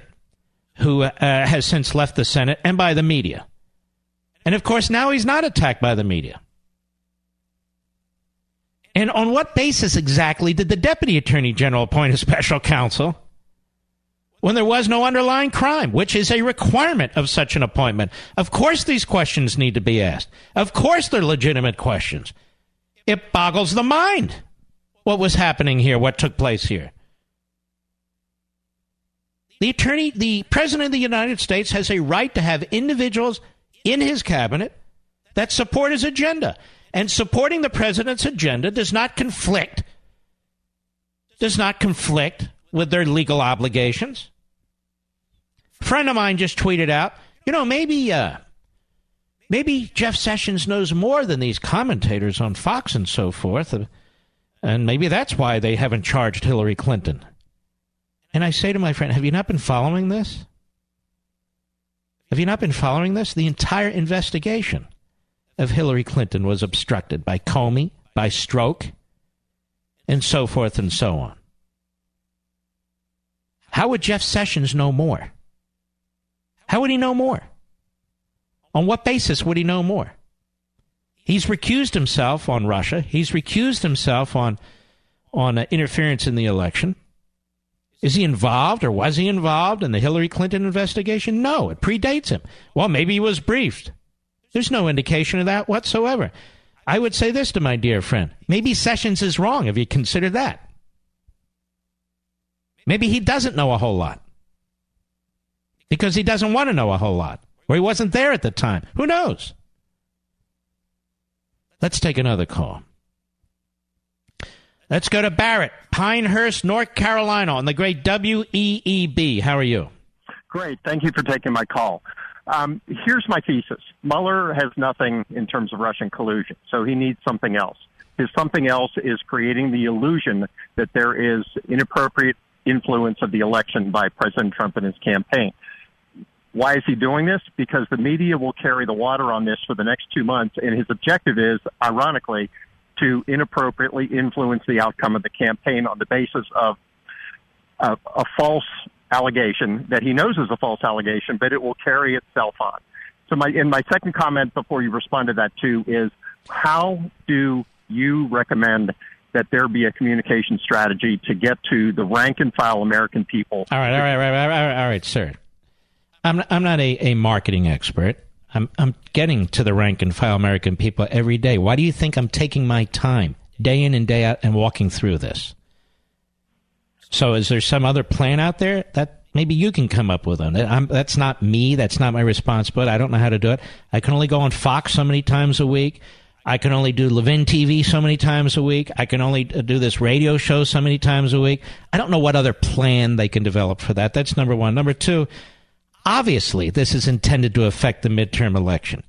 who uh, has since left the Senate and by the media? And of course, now he's not attacked by the media. And on what basis exactly did the Deputy Attorney General appoint a special counsel when there was no underlying crime, which is a requirement of such an appointment? Of course, these questions need to be asked. Of course, they're legitimate questions. It boggles the mind what was happening here, what took place here. The attorney, the president of the United States has a right to have individuals in his cabinet that support his agenda. And supporting the president's agenda does not conflict does not conflict with their legal obligations. A friend of mine just tweeted out, you know, maybe uh, maybe Jeff Sessions knows more than these commentators on Fox and so forth, and maybe that's why they haven't charged Hillary Clinton. And I say to my friend, have you not been following this? Have you not been following this? The entire investigation of Hillary Clinton was obstructed by Comey, by Strzok, and so forth and so on. How would Jeff Sessions know more? How would he know more? On what basis would he know more? He's recused himself on Russia. He's recused himself on on uh, interference in the election. Is he involved or was he involved in the Hillary Clinton investigation? No, it predates him. Well, maybe he was briefed. There's no indication of that whatsoever. I would say this to my dear friend. Maybe Sessions is wrong. Have you considered that? Maybe he doesn't know a whole lot. Because he doesn't want to know a whole lot. Or he wasn't there at the time. Who knows? Let's take another call. Let's go to Barrett, Pinehurst, North Carolina, on the great WEEB. How are you? Great. Thank you for taking my call. Um, here's my thesis. Mueller has nothing in terms of Russian collusion, so he needs something else. His something else is creating the illusion that there is inappropriate influence of the election by President Trump and his campaign. Why is he doing this? Because the media will carry the water on this for the next two months, and his objective is, ironically, to inappropriately influence the outcome of the campaign on the basis of a, a false allegation that he knows is a false allegation, but it will carry itself on. So my, my second comment before you respond to that too is how do you recommend that there be a communication strategy to get to the rank and file American people? All right, all right, all right, all right, all right, sir. I'm I'm not a, a marketing expert. I'm I'm getting to the rank and file American people every day. Why do you think I'm taking my time day in and day out and walking through this? So is there some other plan out there that maybe you can come up with? I'm, that's not me. That's not my responsibility. I don't know how to do it. I can only go on Fox so many times a week. I can only do Levin TV so many times a week. I can only uh, do this radio show so many times a week. I don't know what other plan they can develop for that. That's number one. Number two, obviously, this is intended to affect the midterm election.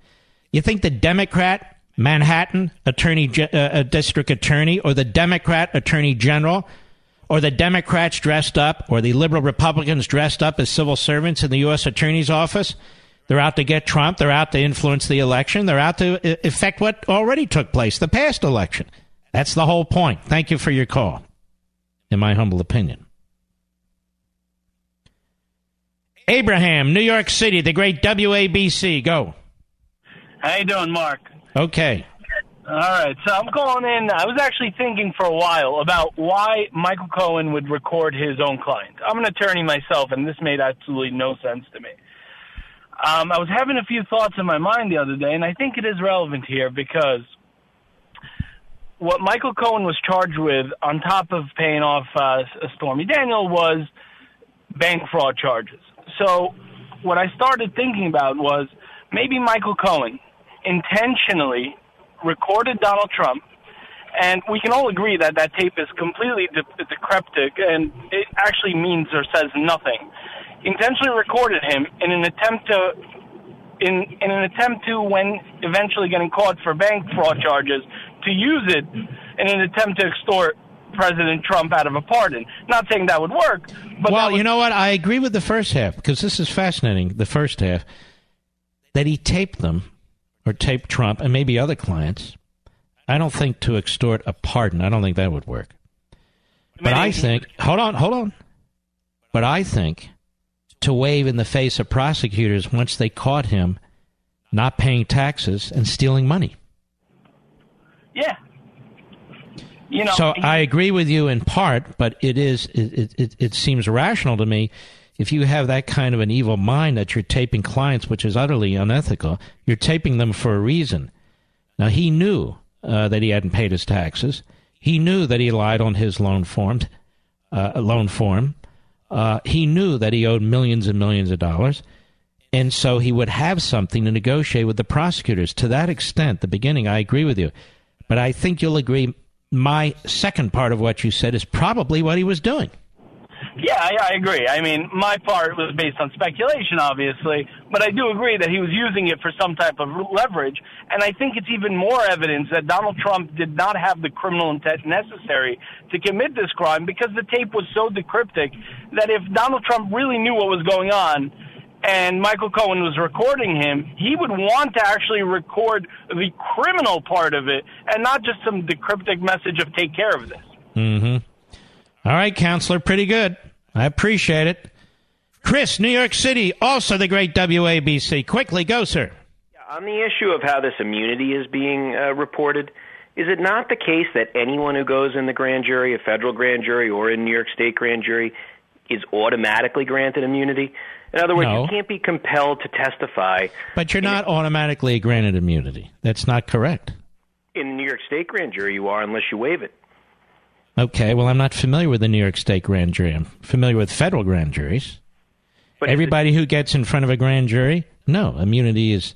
You think the Democrat Manhattan attorney, uh, district attorney, or the Democrat attorney general or the Democrats dressed up, or the liberal Republicans dressed up as civil servants in the U.S. Attorney's Office. They're out to get Trump. They're out to influence the election. They're out to affect what already took place, the past election. That's the whole point. Thank you for your call, in my humble opinion. Abraham, New York City, the great WABC. Go. How you doing, Mark? Okay. All right, so I'm calling in. I was actually thinking for a while about why Michael Cohen would record his own client. I'm an attorney myself, and this made absolutely no sense to me. Um, I was having a few thoughts in my mind the other day, and I think it is relevant here because what Michael Cohen was charged with, on top of paying off uh, Stormy Daniel, was bank fraud charges. So what I started thinking about was maybe Michael Cohen intentionally recorded Donald Trump, and we can all agree that that tape is completely de- decrepit and it actually means or says nothing. Intentionally recorded him in an attempt to in in an attempt to when eventually getting caught for bank fraud charges to use it in an attempt to extort President Trump out of a pardon. Not saying that would work, but well, was- you know what? I agree with the first half because this is fascinating. The first half that he taped them or taped Trump and maybe other clients. I don't think to extort a pardon. I don't think that would work. But I think, hold on, hold on. But I think to wave in the face of prosecutors once they caught him not paying taxes, and stealing money. Yeah. You know, so I agree with you in part, but it is it, it, it seems rational to me if you have that kind of an evil mind that you're taping clients, which is utterly unethical. You're taping them for a reason. Now he knew uh, that he hadn't paid his taxes. He knew that he lied on his loan form. Uh, loan form. Uh, he knew that he owed millions and millions of dollars, and so he would have something to negotiate with the prosecutors. To that extent, the beginning, I agree with you, but I think you'll agree. My second part of what you said is probably what he was doing. Yeah, I, I agree. I mean, my part was based on speculation, obviously, but I do agree that he was using it for some type of leverage. And I think it's even more evidence that Donald Trump did not have the criminal intent necessary to commit this crime because the tape was so decryptic that if Donald Trump really knew what was going on, and Michael Cohen was recording him, he would want to actually record the criminal part of it and not just some decryptic message of take care of this. Mm-hmm. All right, counselor, pretty good. I appreciate it. Chris, New York City, also the great WABC. Quickly, go, sir. On the issue of how this immunity is being uh, reported, is it not the case that anyone who goes in the grand jury, a federal grand jury, or in New York State grand jury, is automatically granted immunity? In other words, No. you can't be compelled to testify But you're not automatically granted immunity. That's not correct. in the New York State grand jury. You are unless you waive it. Okay, well, I'm not familiar with the New York State grand jury. I'm familiar with federal grand juries. But Everybody who gets in front of a grand jury, no, immunity is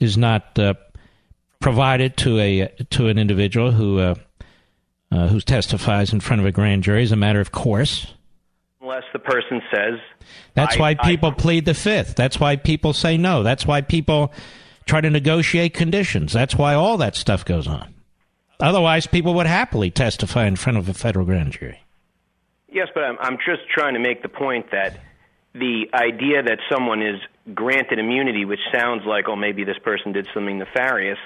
is not uh, provided to a to an individual who uh, uh, who testifies in front of a grand jury as a matter of course. Unless the person says That's I- why I- people plead the fifth. That's why people say no. That's why people try to negotiate conditions. That's why all that stuff goes on. Otherwise, people would happily testify in front of a federal grand jury. Yes, but I'm, I'm just trying to make the point that the idea that someone is granted immunity, which sounds like, oh, maybe this person did something nefarious,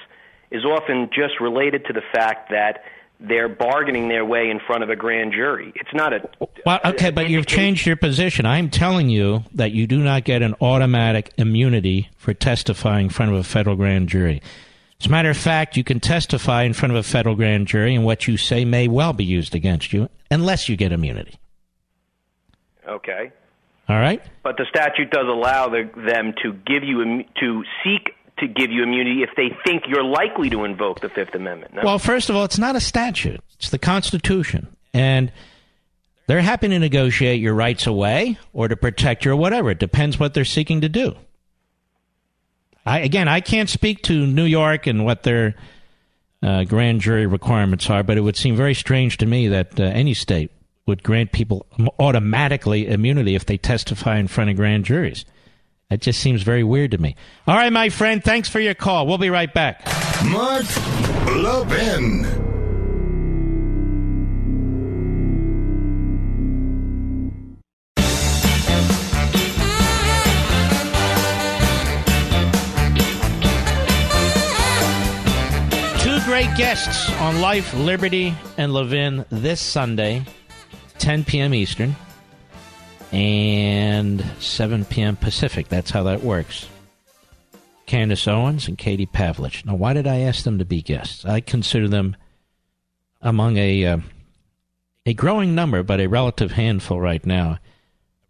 is often just related to the fact that they're bargaining their way in front of a grand jury. It's not a. Well, okay, but you've changed your position. I'm telling you that you do not get an automatic immunity for testifying in front of a federal grand jury. As a matter of fact, you can testify in front of a federal grand jury, and what you say may well be used against you unless you get immunity. Okay. All right? But the statute does allow the, them to give you to seek to give you immunity if they think you're likely to invoke the Fifth Amendment. No? Well, first of all, it's not a statute, it's the Constitution. And they're happy to negotiate your rights away or to protect you or whatever. It depends what they're seeking to do. I, again, I can't speak to New York and what their uh, grand jury requirements are, but it would seem very strange to me that uh, any state would grant people automatically immunity if they testify in front of grand juries. That just seems very weird to me. All right, my friend, thanks for your call. We'll be right back. Mark Levin. Two great guests on Life, Liberty, and Levin this Sunday, 10 p.m. Eastern and 7 p.m. Pacific. That's how that works. Candace Owens and Katie Pavlich. Now, why did I ask them to be guests? I consider them among a uh, a growing number, but a relative handful right now,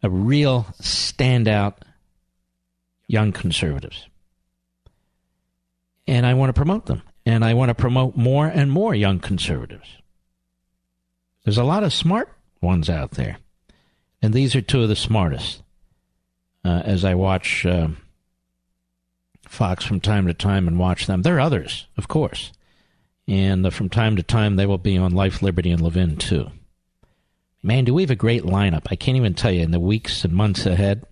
a real standout young conservatives and I want to promote them. And I want to promote more and more young conservatives. There's a lot of smart ones out there, and these are two of the smartest. Uh, as I watch uh, Fox from time to time and watch them, there are others, of course, and uh, from time to time they will be on Life, Liberty, and Levin too. Man, do we have a great lineup! I can't even tell you in the weeks and months ahead.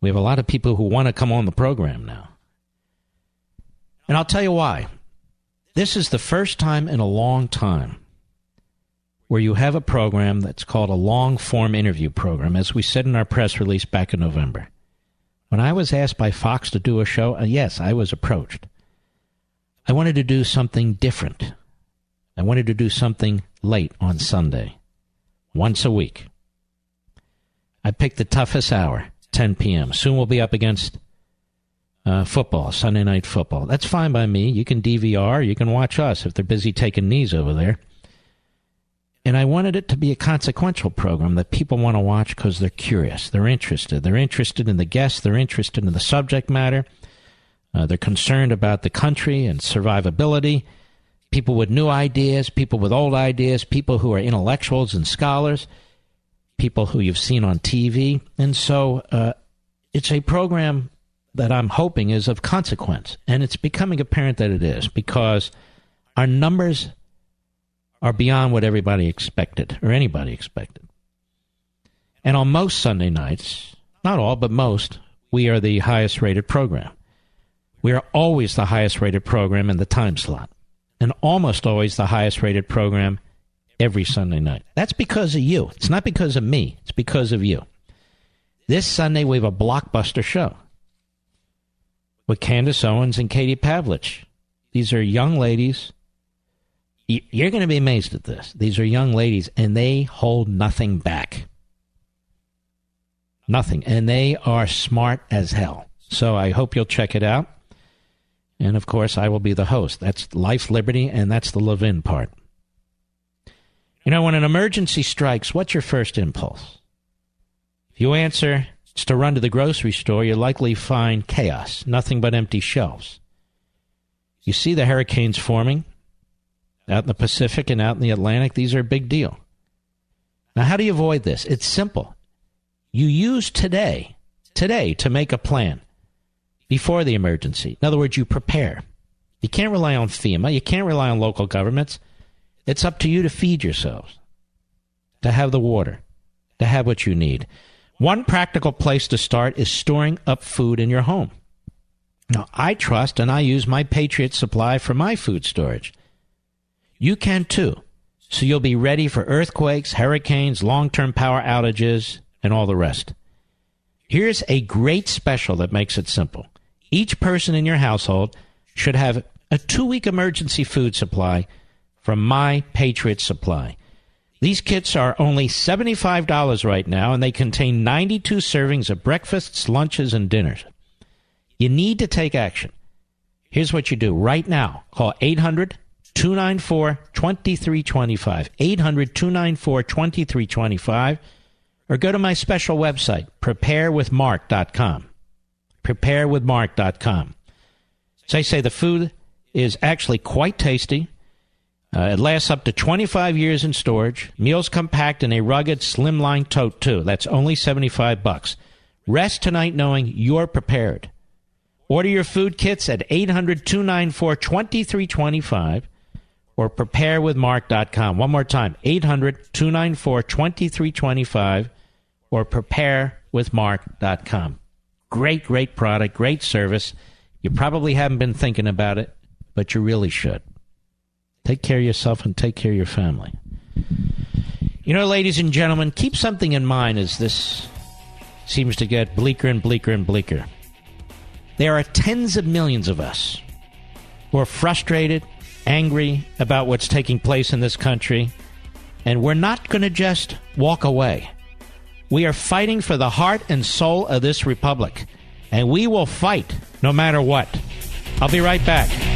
We have a lot of people who want to come on the program now. And I'll tell you why. This is the first time in a long time where you have a program that's called a long form interview program, as we said in our press release back in November. When I was asked by Fox to do a show, uh, yes, I was approached. I wanted to do something different. I wanted to do something late on Sunday, once a week. I picked the toughest hour, 10 p.m. Soon we'll be up against uh, football, Sunday night football. That's fine by me. You can DVR, you can watch us if they're busy taking knees over there. And I wanted it to be a consequential program that people want to watch because they're curious, they're interested, they're interested in the guests, they're interested in the subject matter, uh, they're concerned about the country and survivability. People with new ideas, people with old ideas, people who are intellectuals and scholars, people who you've seen on TV. And so uh, it's a program that I'm hoping is of consequence. And it's becoming apparent that it is because our numbers are beyond what everybody expected or anybody expected. And on most Sunday nights, not all, but most, we are the highest rated program. We are always the highest rated program in the time slot, and almost always the highest rated program every Sunday night. That's because of you. It's not because of me, it's because of you. This Sunday, we have a blockbuster show with Candace Owens and Katie Pavlich. These are young ladies. You're going to be amazed at this. These are young ladies, and they hold nothing back. Nothing. And they are smart as hell. So I hope you'll check it out. And of course, I will be the host. That's Life, Liberty, and that's the Levin part. You know, when an emergency strikes, what's your first impulse? If you answer, it's to run to the grocery store, you'll likely find chaos, nothing but empty shelves. You see the hurricanes forming out in the Pacific and out in the Atlantic. These are a big deal. Now, how do you avoid this? It's simple. You use today, today, to make a plan before the emergency. In other words, you prepare. You can't rely on FEMA. You can't rely on local governments. It's up to you to feed yourselves, to have the water, to have what you need. One practical place to start is storing up food in your home. Now, I trust and I use my Patriot Supply for my food storage. You can too, so you'll be ready for earthquakes, hurricanes, long term power outages, and all the rest. Here's a great special that makes it simple. Each person in your household should have a two week emergency food supply from My Patriot Supply. These kits are only $75 right now, and they contain 92 servings of breakfasts, lunches, and dinners. You need to take action. Here's what you do right now call 800 294 2325. 800 294 2325. Or go to my special website, preparewithmark.com. Preparewithmark.com. So I say the food is actually quite tasty. Uh, it lasts up to 25 years in storage. Meals come packed in a rugged, slimline tote too. That's only 75 bucks. Rest tonight knowing you're prepared. Order your food kits at 800-294-2325 or preparewithmark.com. One more time, 800-294-2325 or preparewithmark.com. Great, great product, great service. You probably haven't been thinking about it, but you really should. Take care of yourself and take care of your family. You know, ladies and gentlemen, keep something in mind as this seems to get bleaker and bleaker and bleaker. There are tens of millions of us who are frustrated, angry about what's taking place in this country, and we're not going to just walk away. We are fighting for the heart and soul of this republic, and we will fight no matter what. I'll be right back.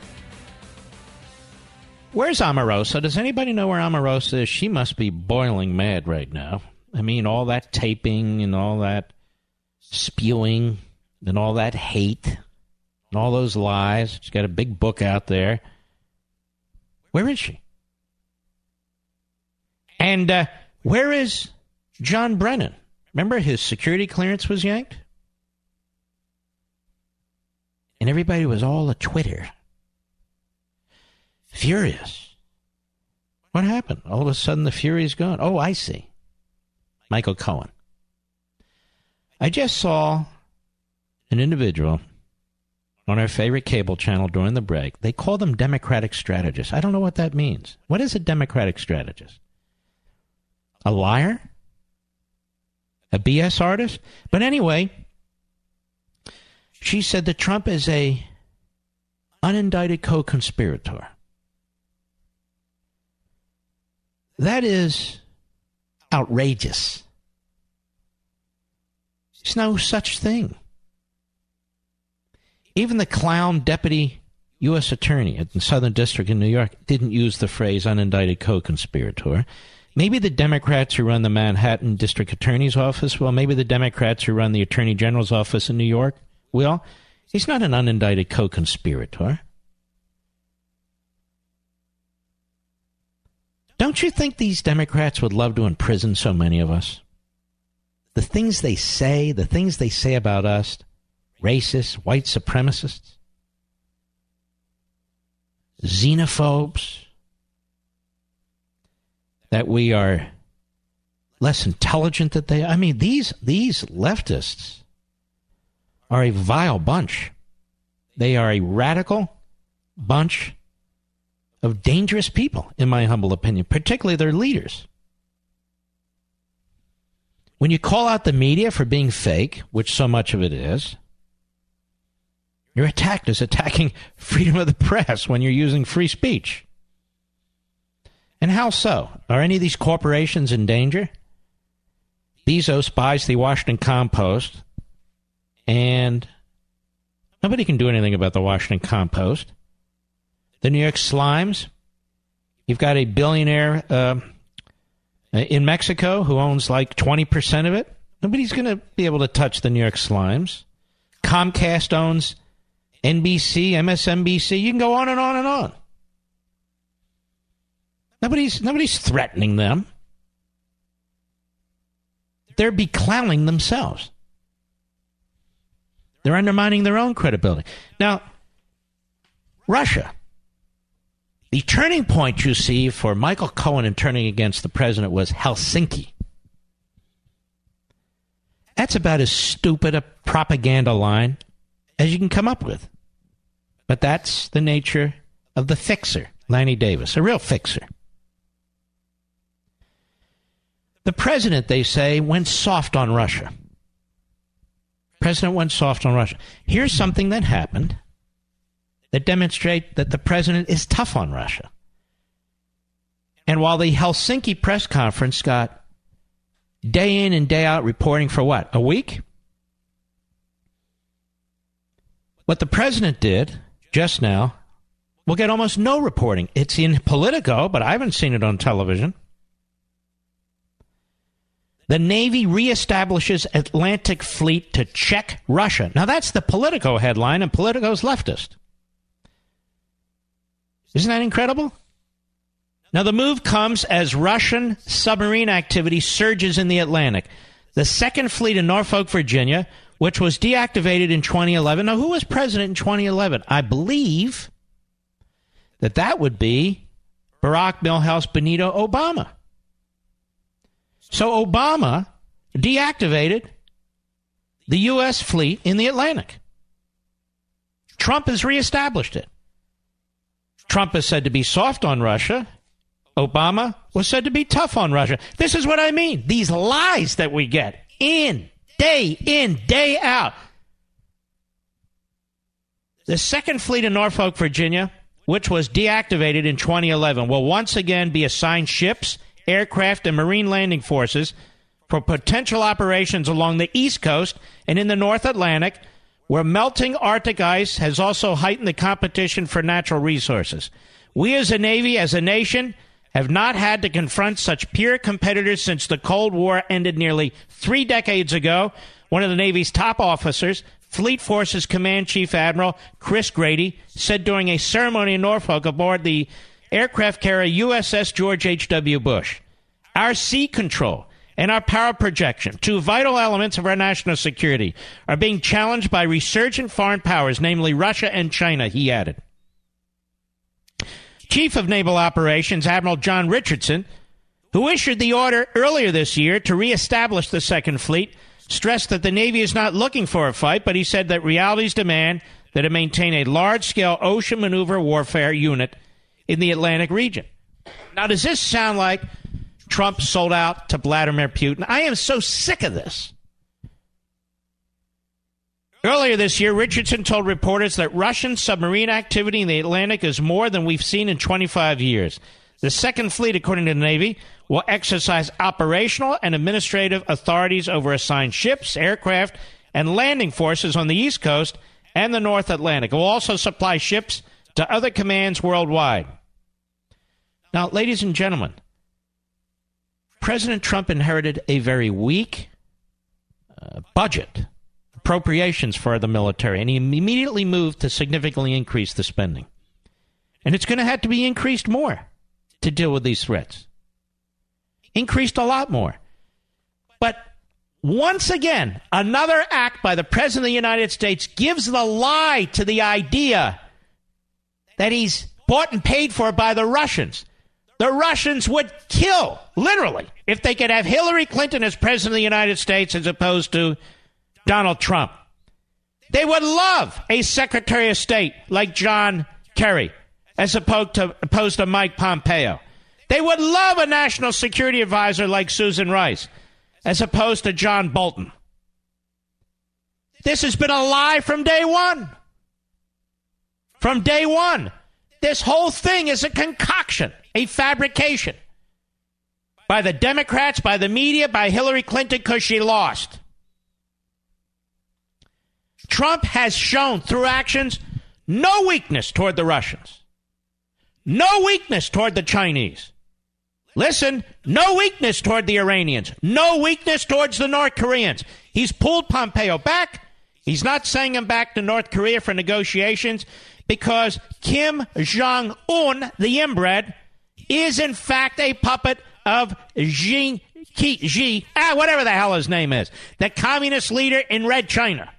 Where's Omarosa? Does anybody know where Omarosa is? She must be boiling mad right now. I mean, all that taping and all that spewing and all that hate and all those lies. She's got a big book out there. Where is she? And uh, where is John Brennan? Remember his security clearance was yanked? And everybody was all a Twitter. Furious. What happened? All of a sudden, the fury's gone. Oh, I see. Michael Cohen. I just saw an individual on our favorite cable channel during the break. They call them Democratic strategists. I don't know what that means. What is a Democratic strategist? A liar? A BS artist? But anyway, she said that Trump is a unindicted co-conspirator. That is outrageous. There's no such thing. Even the clown deputy U.S. attorney at the Southern District in New York didn't use the phrase unindicted co conspirator. Maybe the Democrats who run the Manhattan District Attorney's Office will. Maybe the Democrats who run the Attorney General's office in New York will. He's not an unindicted co conspirator. Don't you think these Democrats would love to imprison so many of us? The things they say, the things they say about us, racists, white supremacists, xenophobes, that we are less intelligent than they I mean these these leftists are a vile bunch. They are a radical bunch of dangerous people, in my humble opinion, particularly their leaders. When you call out the media for being fake, which so much of it is, you're attacked as attacking <laughs> freedom of the press when you're using free speech. And how so? Are any of these corporations in danger? Bezos buys the Washington Compost, and nobody can do anything about the Washington Compost. The New York Slimes. You've got a billionaire uh, in Mexico who owns like 20% of it. Nobody's going to be able to touch the New York Slimes. Comcast owns NBC, MSNBC. You can go on and on and on. Nobody's nobody's threatening them. They're beclowning themselves. They're undermining their own credibility. Now, Russia. The turning point you see for Michael Cohen in turning against the president was Helsinki. That's about as stupid a propaganda line as you can come up with. But that's the nature of the fixer, Lanny Davis, a real fixer. The president, they say, went soft on Russia. President went soft on Russia. Here's something that happened that demonstrate that the president is tough on Russia. And while the Helsinki press conference got day in and day out reporting for what? A week? What the president did just now will get almost no reporting. It's in Politico, but I haven't seen it on television. The Navy reestablishes Atlantic Fleet to check Russia. Now, that's the Politico headline, and Politico's leftist. Isn't that incredible? Now, the move comes as Russian submarine activity surges in the Atlantic. The Second Fleet in Norfolk, Virginia, which was deactivated in 2011. Now, who was president in 2011? I believe that that would be Barack Milhouse Benito Obama. So Obama deactivated the U.S. fleet in the Atlantic. Trump has reestablished it. Trump is said to be soft on Russia. Obama was said to be tough on Russia. This is what I mean. These lies that we get in, day in, day out. The second fleet in Norfolk, Virginia, which was deactivated in 2011, will once again be assigned ships, aircraft, and marine landing forces for potential operations along the East Coast and in the North Atlantic where melting Arctic ice has also heightened the competition for natural resources. We as a Navy, as a nation, have not had to confront such peer competitors since the Cold War ended nearly three decades ago. One of the Navy's top officers, Fleet Forces Command Chief Admiral Chris Grady, said during a ceremony in Norfolk aboard the aircraft carrier USS George H.W. Bush. Our sea control and our power projection, two vital elements of our national security, are being challenged by resurgent foreign powers, namely Russia and China, he added. Chief of Naval Operations, Admiral John Richardson, who issued the order earlier this year to reestablish the Second Fleet, stressed that the Navy is not looking for a fight, but he said that realities demand that it maintain a large scale ocean maneuver warfare unit in the Atlantic region. Now, does this sound like Trump sold out to Vladimir Putin? I am so sick of this. Earlier this year, Richardson told reporters that Russian submarine activity in the Atlantic is more than we've seen in 25 years. The Second Fleet, according to the Navy, will exercise operational and administrative authorities over assigned ships, aircraft, and landing forces on the East Coast and the North Atlantic. It will also supply ships to other commands worldwide. Now, ladies and gentlemen, President Trump inherited a very weak uh, budget, appropriations for the military, and he immediately moved to significantly increase the spending. And it's going to have to be increased more to deal with these threats. Increased a lot more. But once again, another act by the President of the United States gives the lie to the idea that he's bought and paid for by the Russians. The Russians would kill, literally, if they could have Hillary Clinton as President of the United States as opposed to Donald Trump. They would love a Secretary of State like John Kerry as opposed to, opposed to Mike Pompeo. They would love a national security advisor like Susan Rice as opposed to John Bolton. This has been a lie from day one. From day one. This whole thing is a concoction, a fabrication by the Democrats, by the media, by Hillary Clinton because she lost. Trump has shown through actions no weakness toward the Russians. No weakness toward the Chinese. Listen, no weakness toward the Iranians. No weakness towards the North Koreans. He's pulled Pompeo back. He's not sending him back to North Korea for negotiations because Kim Jong Un, the inbred, is in fact a puppet of Xi, Xi, ah, whatever the hell his name is, the communist leader in Red China.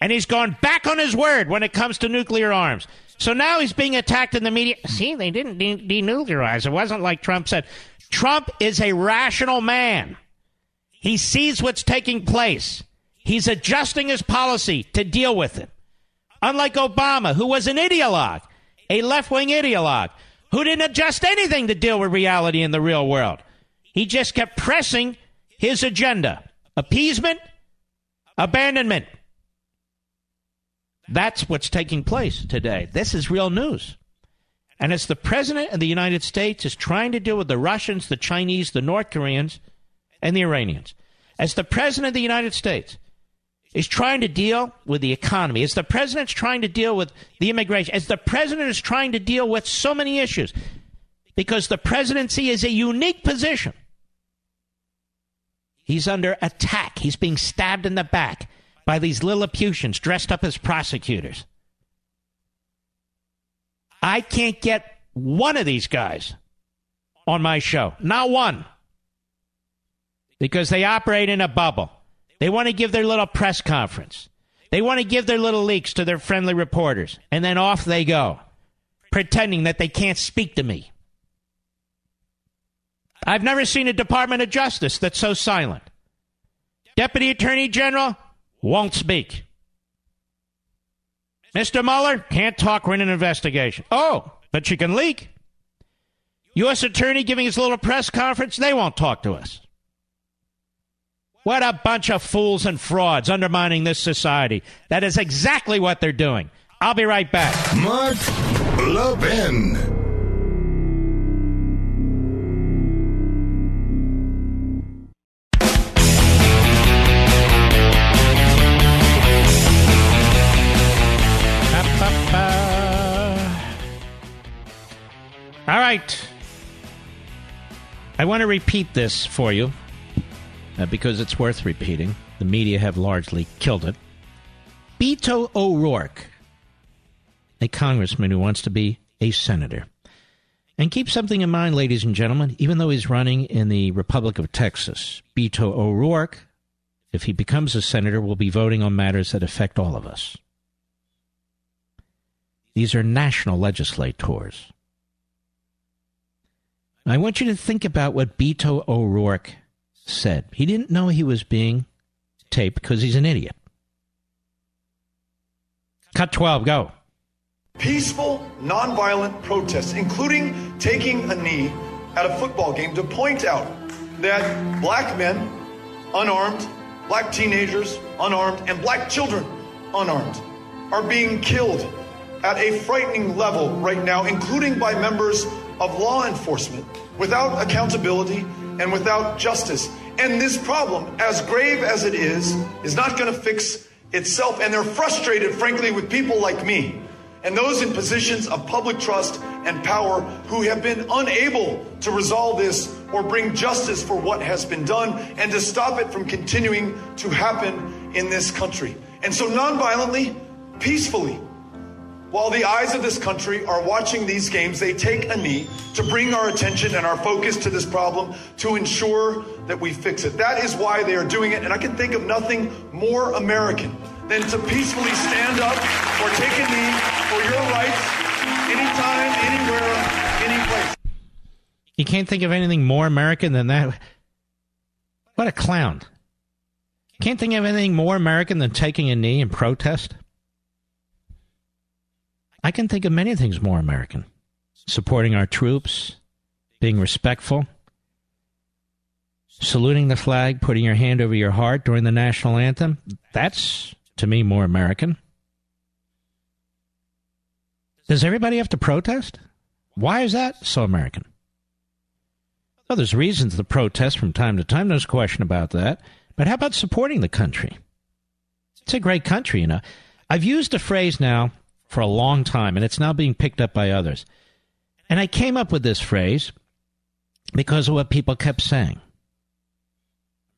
And he's gone back on his word when it comes to nuclear arms. So now he's being attacked in the media. See, they didn't de- denuclearize. It wasn't like Trump said. Trump is a rational man. He sees what's taking place. He's adjusting his policy to deal with it. Unlike Obama, who was an ideologue, a left wing ideologue, who didn't adjust anything to deal with reality in the real world. He just kept pressing his agenda appeasement, abandonment, that's what's taking place today. This is real news. And as the President of the United States is trying to deal with the Russians, the Chinese, the North Koreans, and the Iranians, as the President of the United States is trying to deal with the economy, as the President's trying to deal with the immigration, as the President is trying to deal with so many issues, because the presidency is a unique position. He's under attack. He's being stabbed in the back by these Lilliputians dressed up as prosecutors. I can't get one of these guys on my show. Not one. Because they operate in a bubble. They want to give their little press conference. They want to give their little leaks to their friendly reporters. And then off they go, pretending that they can't speak to me. I've never seen a Department of Justice that's so silent. Deputy Attorney General, won't speak. Mr. Mueller can't talk. We're in an investigation. Oh, but you can leak. U.S. Attorney giving his little press conference, they won't talk to us. What a bunch of fools and frauds undermining this society. That is exactly what they're doing. I'll be right back. Mark Levin. All right. I want to repeat this for you uh, because it's worth repeating. The media have largely killed it. Beto O'Rourke, a congressman who wants to be a senator. And keep something in mind, ladies and gentlemen, even though he's running in the Republic of Texas, Beto O'Rourke, if he becomes a senator, will be voting on matters that affect all of us. These are national legislators. I want you to think about what Beto O'Rourke said. He didn't know he was being taped because he's an idiot. Cut 12, go. Peaceful, nonviolent protests, including taking a knee at a football game to point out that black men, unarmed, black teenagers, unarmed, and black children, unarmed, are being killed at a frightening level right now, including by members of law enforcement, without accountability and without justice. And this problem, as grave as it is, is not going to fix itself. And they're frustrated, frankly, with people like me and those in positions of public trust and power who have been unable to resolve this or bring justice for what has been done and to stop it from continuing to happen in this country. And so, nonviolently, peacefully, while the eyes of this country are watching these games, they take a knee to bring our attention and our focus to this problem to ensure that we fix it. That is why they are doing it. And I can think of nothing more American than to peacefully stand up or take a knee for your rights anytime, anywhere, any place. You can't think of anything more American than that. What a clown. Can't think of anything more American than taking a knee in protest. I can think of many things more American. Supporting our troops, being respectful, saluting the flag, putting your hand over your heart during the national anthem. That's, to me, more American. Does everybody have to protest? Why is that so American? Well, there's reasons to protest from time to time. There's a question about that. But how about supporting the country? It's a great country, you know. I've used a phrase now for a long time, and it's now being picked up by others. And I came up with this phrase because of what people kept saying.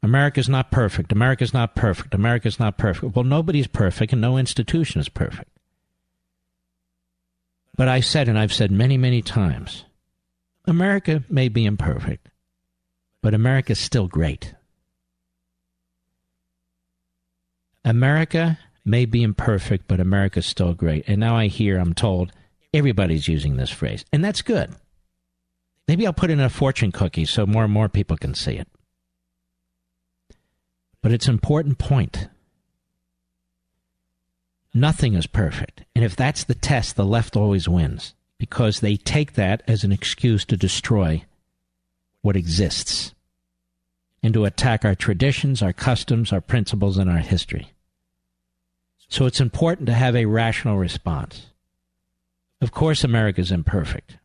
America's not perfect. America's not perfect. America's not perfect. Well, nobody's perfect, and no institution is perfect. But I said, and I've said many, many times, America may be imperfect, but America's still great. America may be imperfect, but America's still great. And now I hear, I'm told, everybody's using this phrase. And that's good. Maybe I'll put in a fortune cookie so more and more people can see it. But it's an important point. Nothing is perfect. And if that's the test, the left always wins because they take that as an excuse to destroy what exists and to attack our traditions, our customs, our principles, and our history. So it's important to have a rational response. Of course, America is imperfect.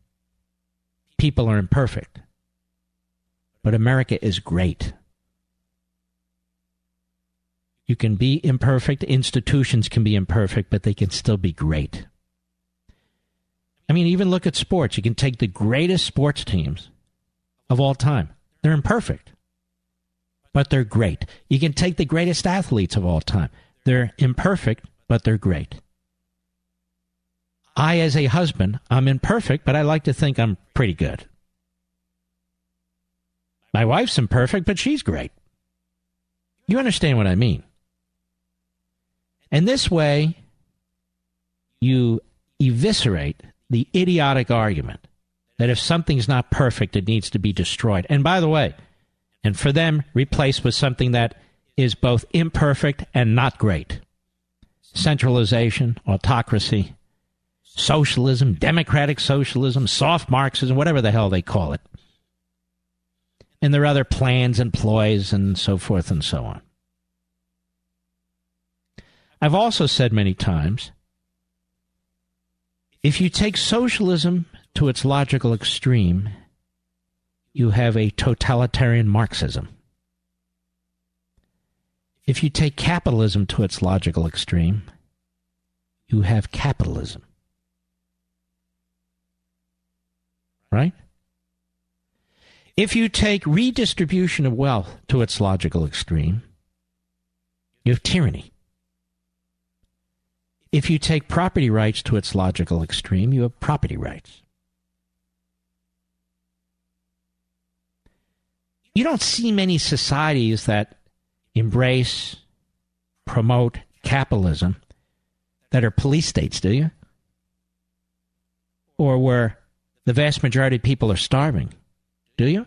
People are imperfect. But America is great. You can be imperfect, institutions can be imperfect, but they can still be great. I mean, even look at sports. You can take the greatest sports teams of all time, they're imperfect, but they're great. You can take the greatest athletes of all time, they're imperfect, but they're great. I, as a husband, I'm imperfect, but I like to think I'm pretty good. My wife's imperfect, but she's great. You understand what I mean? And this way, you eviscerate the idiotic argument that if something's not perfect, it needs to be destroyed. And by the way, and for them, replaced with something that is both imperfect and not great centralization, autocracy, socialism, democratic socialism, soft Marxism, whatever the hell they call it. And there are other plans and ploys and so forth and so on. I've also said many times if you take socialism to its logical extreme, you have a totalitarian Marxism. If you take capitalism to its logical extreme, you have capitalism. Right? If you take redistribution of wealth to its logical extreme, you have tyranny. If you take property rights to its logical extreme, you have property rights. You don't see many societies that embrace, promote capitalism that are police states, do you? Or where the vast majority of people are starving. Do you?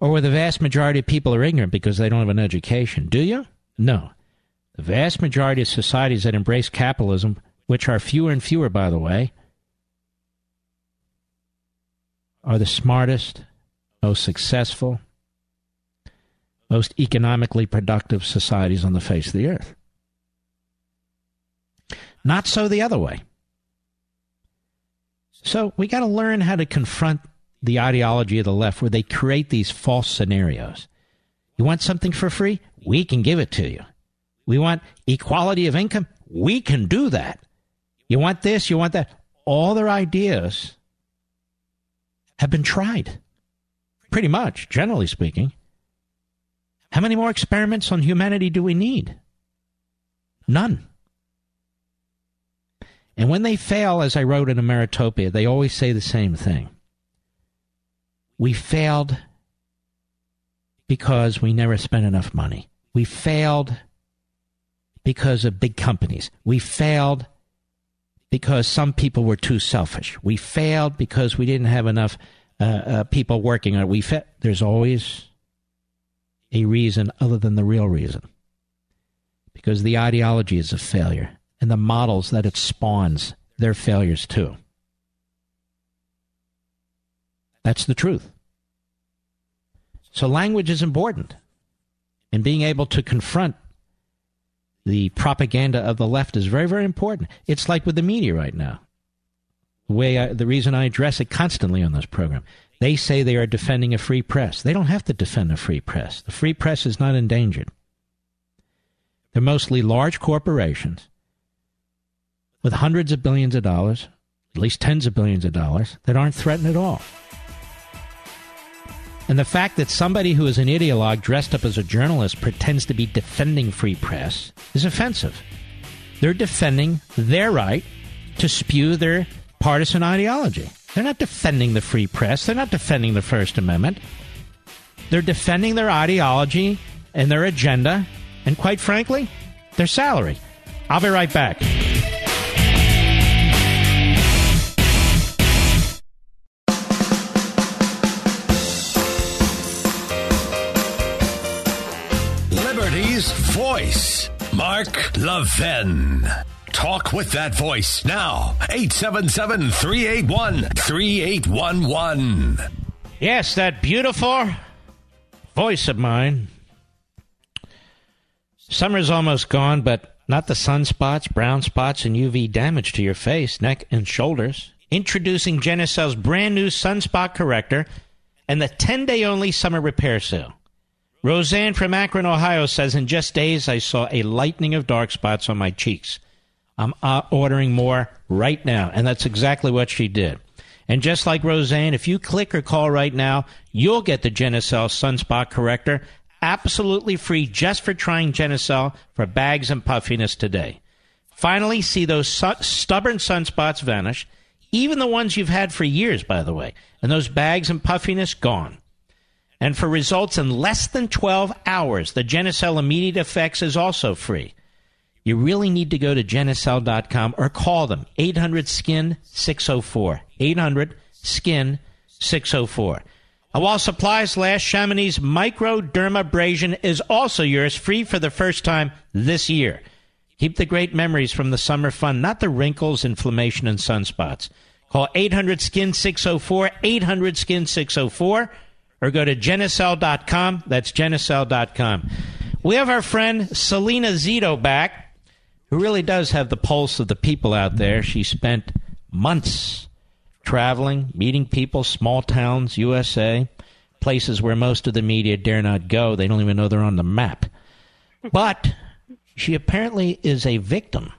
Or where the vast majority of people are ignorant because they don't have an education. Do you? No. The vast majority of societies that embrace capitalism, which are fewer and fewer, by the way, are the smartest, most successful, most economically productive societies on the face of the earth. Not so the other way. So we got to learn how to confront the ideology of the left where they create these false scenarios. You want something for free? We can give it to you. We want equality of income? We can do that. You want this? You want that? All their ideas have been tried. Pretty much, generally speaking. How many more experiments on humanity do we need? None. And when they fail, as I wrote in Ameritopia, they always say the same thing. We failed because we never spent enough money. We failed because of big companies. We failed because some people were too selfish. We failed because we didn't have enough uh, uh, people working on it. We fa- There's always a reason other than the real reason. Because the ideology is a failure, and the models that it spawns, they're failures too. That's the truth. So language is important. And being able to confront the propaganda of the left is very, very important. It's like with the media right now. The way I, the reason I address it constantly on this program. They say they are defending a free press. They don't have to defend a free press. The free press is not endangered. They're mostly large corporations with hundreds of billions of dollars, at least tens of billions of dollars, that aren't threatened at all. And the fact that somebody who is an ideologue dressed up as a journalist pretends to be defending free press is offensive. They're defending their right to spew their partisan ideology. They're not defending the free press. They're not defending the First Amendment. They're defending their ideology and their agenda, and quite frankly, their salary. I'll be right back. Mark Levin. Talk with that voice now. 877 381 3811. Yes, that beautiful voice of mine. Summer's almost gone, but not the sunspots, brown spots, and UV damage to your face, neck, and shoulders. Introducing Genucel's brand new sunspot corrector and the 10 day only summer repair sale. Roseanne from Akron, Ohio says, In just days, I saw a lightning of dark spots on my cheeks. I'm uh, ordering more right now. And that's exactly what she did. And just like Roseanne, if you click or call right now, you'll get the Genucel Sunspot Corrector absolutely free just for trying Genucel for bags and puffiness today. Finally, see those su- stubborn sunspots vanish, even the ones you've had for years, by the way, and those bags and puffiness gone. And for results in less than 12 hours, the Genucel Immediate Effects is also free. You really need to go to Genucel.com or call them 800 Skin 604. 800 Skin 604. And while supplies last, Chamonix microdermabrasion is also yours, free for the first time this year. Keep the great memories from the summer fun, not the wrinkles, inflammation, and sunspots. Call 800 Skin 604, 800 Skin 604, or go to Genucel.com. That's Genucel.com. We have our friend Selena Zito back who really does have the pulse of the people out there. She spent months traveling, meeting people, small towns, USA, places where most of the media dare not go. They don't even know they're on the map. But she apparently is a victim.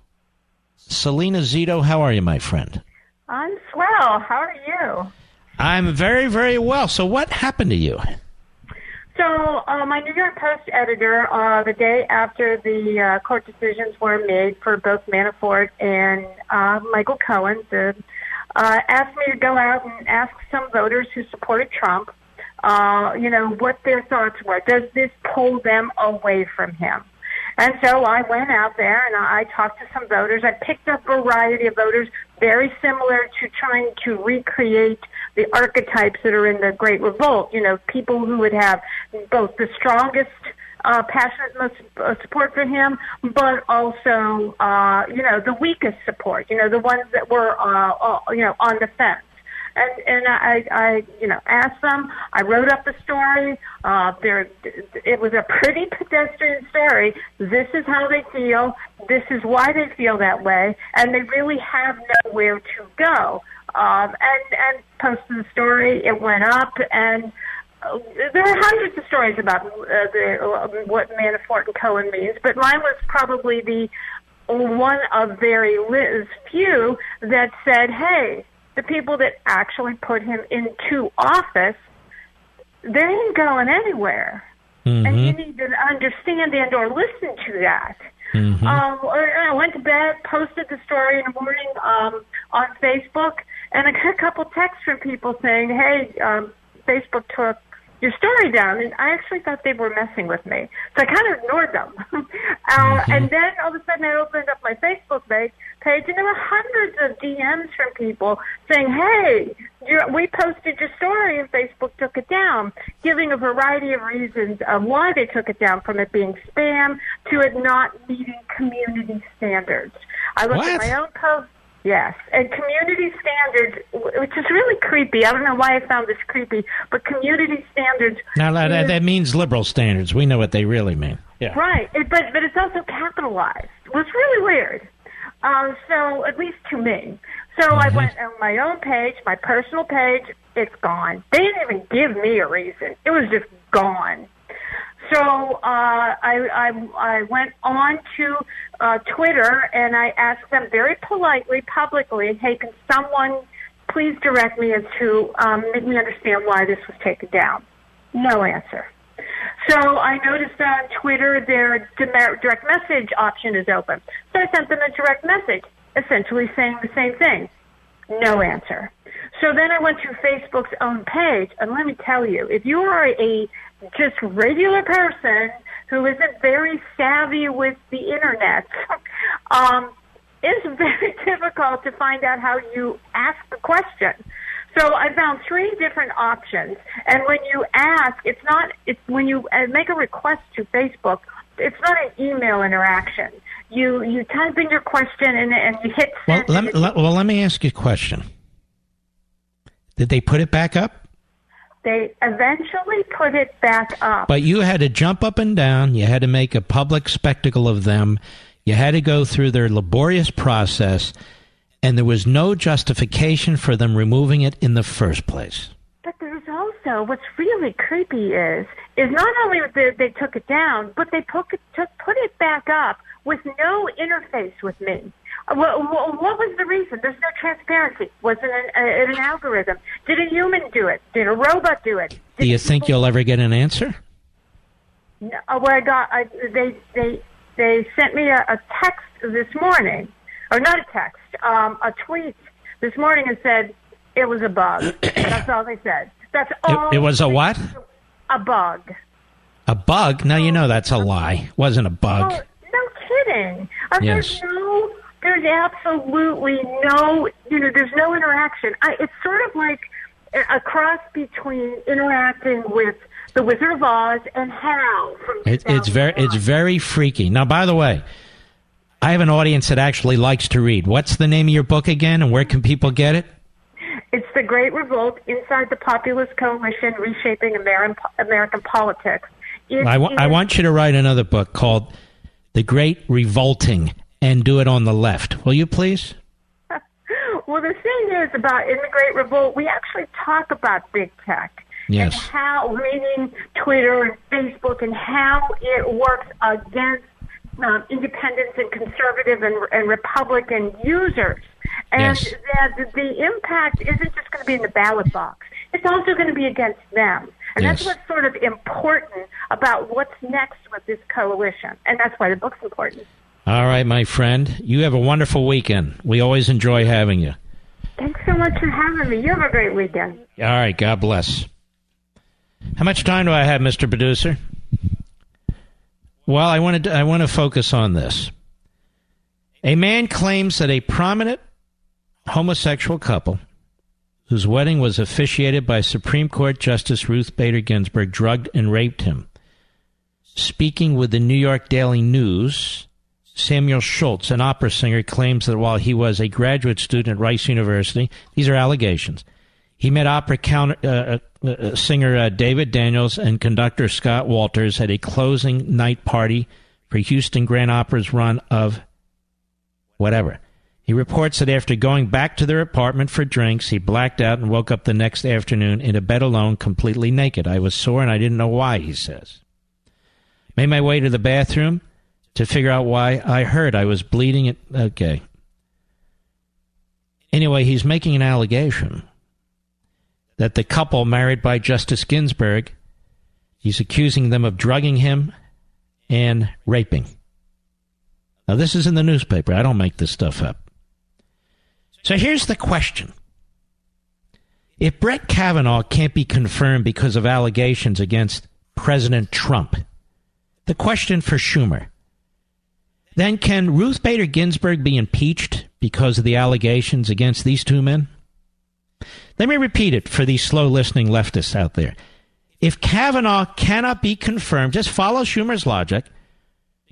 Selena Zito, how are you, my friend? I'm swell. How are you? I'm very, very well. So, what happened to you? So, uh, my New York Post editor, uh, the day after the uh, court decisions were made for both Manafort and uh, Michael Cohen, the, uh, asked me to go out and ask some voters who supported Trump, uh, you know, what their thoughts were. Does this pull them away from him? And so I went out there and I talked to some voters. I picked up a variety of voters very similar to trying to recreate the archetypes that are in the Great Revolt. You know, people who would have both the strongest uh, passionate most, uh, support for him, but also, uh, you know, the weakest support. You know, the ones that were, uh, uh, you know, on the fence and and I, I you know asked them. I wrote up the story. Uh, there, it was a pretty pedestrian story. This is how they feel. This is why they feel that way, and they really have nowhere to go. Um, and and posted the story. It went up, and uh, there are hundreds of stories about uh, the uh, what Manafort and Cohen means, but mine was probably the one of very few that said, "Hey, the people that actually put him into office, they ain't going anywywhere. Mm-hmm. And you need to understand and or listen to that. Mm-hmm. Um, I went to bed, posted the story in the morning um, on Facebook, and I got a couple texts from people saying, "Hey, um, Facebook took your story down. And I actually thought they were messing with me. So I kind of ignored them. <laughs> uh, mm-hmm. And then all of a sudden I opened up my Facebook page, page and there were hundreds of DMs from people saying, hey, we posted your story and Facebook took it down, giving a variety of reasons of why they took it down from it being spam to it not meeting community standards. I looked what? at my own post. Yes, and community standards, which is really creepy. I don't know why I found this creepy, but community standards. Now that, that means liberal standards. We know what they really mean. Yeah. Right, it, but but it's also capitalized. It was really weird. Um, so at least to me. So mm-hmm. I went on my own page, my personal page. It's gone. They didn't even give me a reason. It was just gone. So uh, I, I I went on to uh, Twitter and I asked them very politely, publicly, "Hey, can someone please direct me as to um, make me understand why this was taken down?" No answer. So I noticed on Twitter their direct message option is open. So I sent them a direct message, essentially saying the same thing. No answer. So then I went to Facebook's own page, and let me tell you, if you are a just regular person who isn't very savvy with the internet, <laughs> um, it's very <laughs> difficult to find out how you ask the question. So I found three different options, and when you ask, it's not. It's when you uh, make a request to Facebook. It's not an email interaction. You you type in your question and, and you hit. Well, let, let, well, let me ask you a question. Did they put it back up? They eventually put it back up. But you had to jump up and down. You had to make a public spectacle of them. You had to go through their laborious process, and there was no justification for them removing it in the first place. But there's also what's really creepy is is not only that they took it down, but they put it, took, put it back up with no interface with me. What, what was the reason? There's no transparency. Was it an, an algorithm? Did a human do it? Did a robot do it? Did do you think you'll ever get an answer? No, uh, well, I got. I, they they they sent me a, a text this morning, or not a text, um, a tweet this morning, and said it was a bug. <clears throat> That's all they said. That's all. It, it was a what? A bug. A bug? Now you know that's a lie. It wasn't a bug. Oh, no kidding. Yes. there no there's absolutely no, you know, there's no interaction. I, it's sort of like a cross between interacting with the Wizard of Oz and Hal from. It, it's very, it's very freaky. Now, by the way, I have an audience that actually likes to read. What's the name of your book again, and where can people get it? It's The Great Revolt Inside the Populist Coalition Reshaping American, American Politics. I, w- I want you to write another book called The Great Revolting and do it on the left. Will you please? <laughs> well, the thing is about in the Great Revolt, we actually talk about big tech. Yes. And how, meaning Twitter and Facebook, and how it works against um, independents and conservative and, and Republican users. And yes. that the impact isn't just going to be in the ballot box. It's also going to be against them. And yes. that's what's sort of important about what's next with this coalition. And that's why the book's important. All right, my friend. You have a wonderful weekend. We always enjoy having you. Thanks so much for having me. You have a great weekend. All right. God bless. How much time do I have, Mr. Producer? Well, I wanted to, I want to focus on this. A man claims that a prominent homosexual couple whose wedding was officiated by Supreme Court Justice Ruth Bader Ginsburg, drugged and raped him. Speaking with the New York Daily News, Samuel Schultz, an opera singer, claims that while he was a graduate student at Rice University, these are allegations, he met opera counter, uh, uh, uh, singer uh, David Daniels and conductor Scott Walters at a closing night party for Houston Grand Opera's run of whatever. He reports that after going back to their apartment for drinks, he blacked out and woke up the next afternoon in a bed alone, completely naked. I was sore and I didn't know why, he says. Made my way to the bathroom to figure out why I heard I was bleeding. It okay. Anyway, he's making an allegation that the couple married by Justice Ginsburg, he's accusing them of drugging him and raping. Now, this is in the newspaper. I don't make this stuff up. So here's the question. If Brett Kavanaugh can't be confirmed because of allegations against President Trump, the question for Schumer, then can Ruth Bader Ginsburg be impeached because of the allegations against these two men? Let me repeat it for these slow listening leftists out there. If Kavanaugh cannot be confirmed, just follow Schumer's logic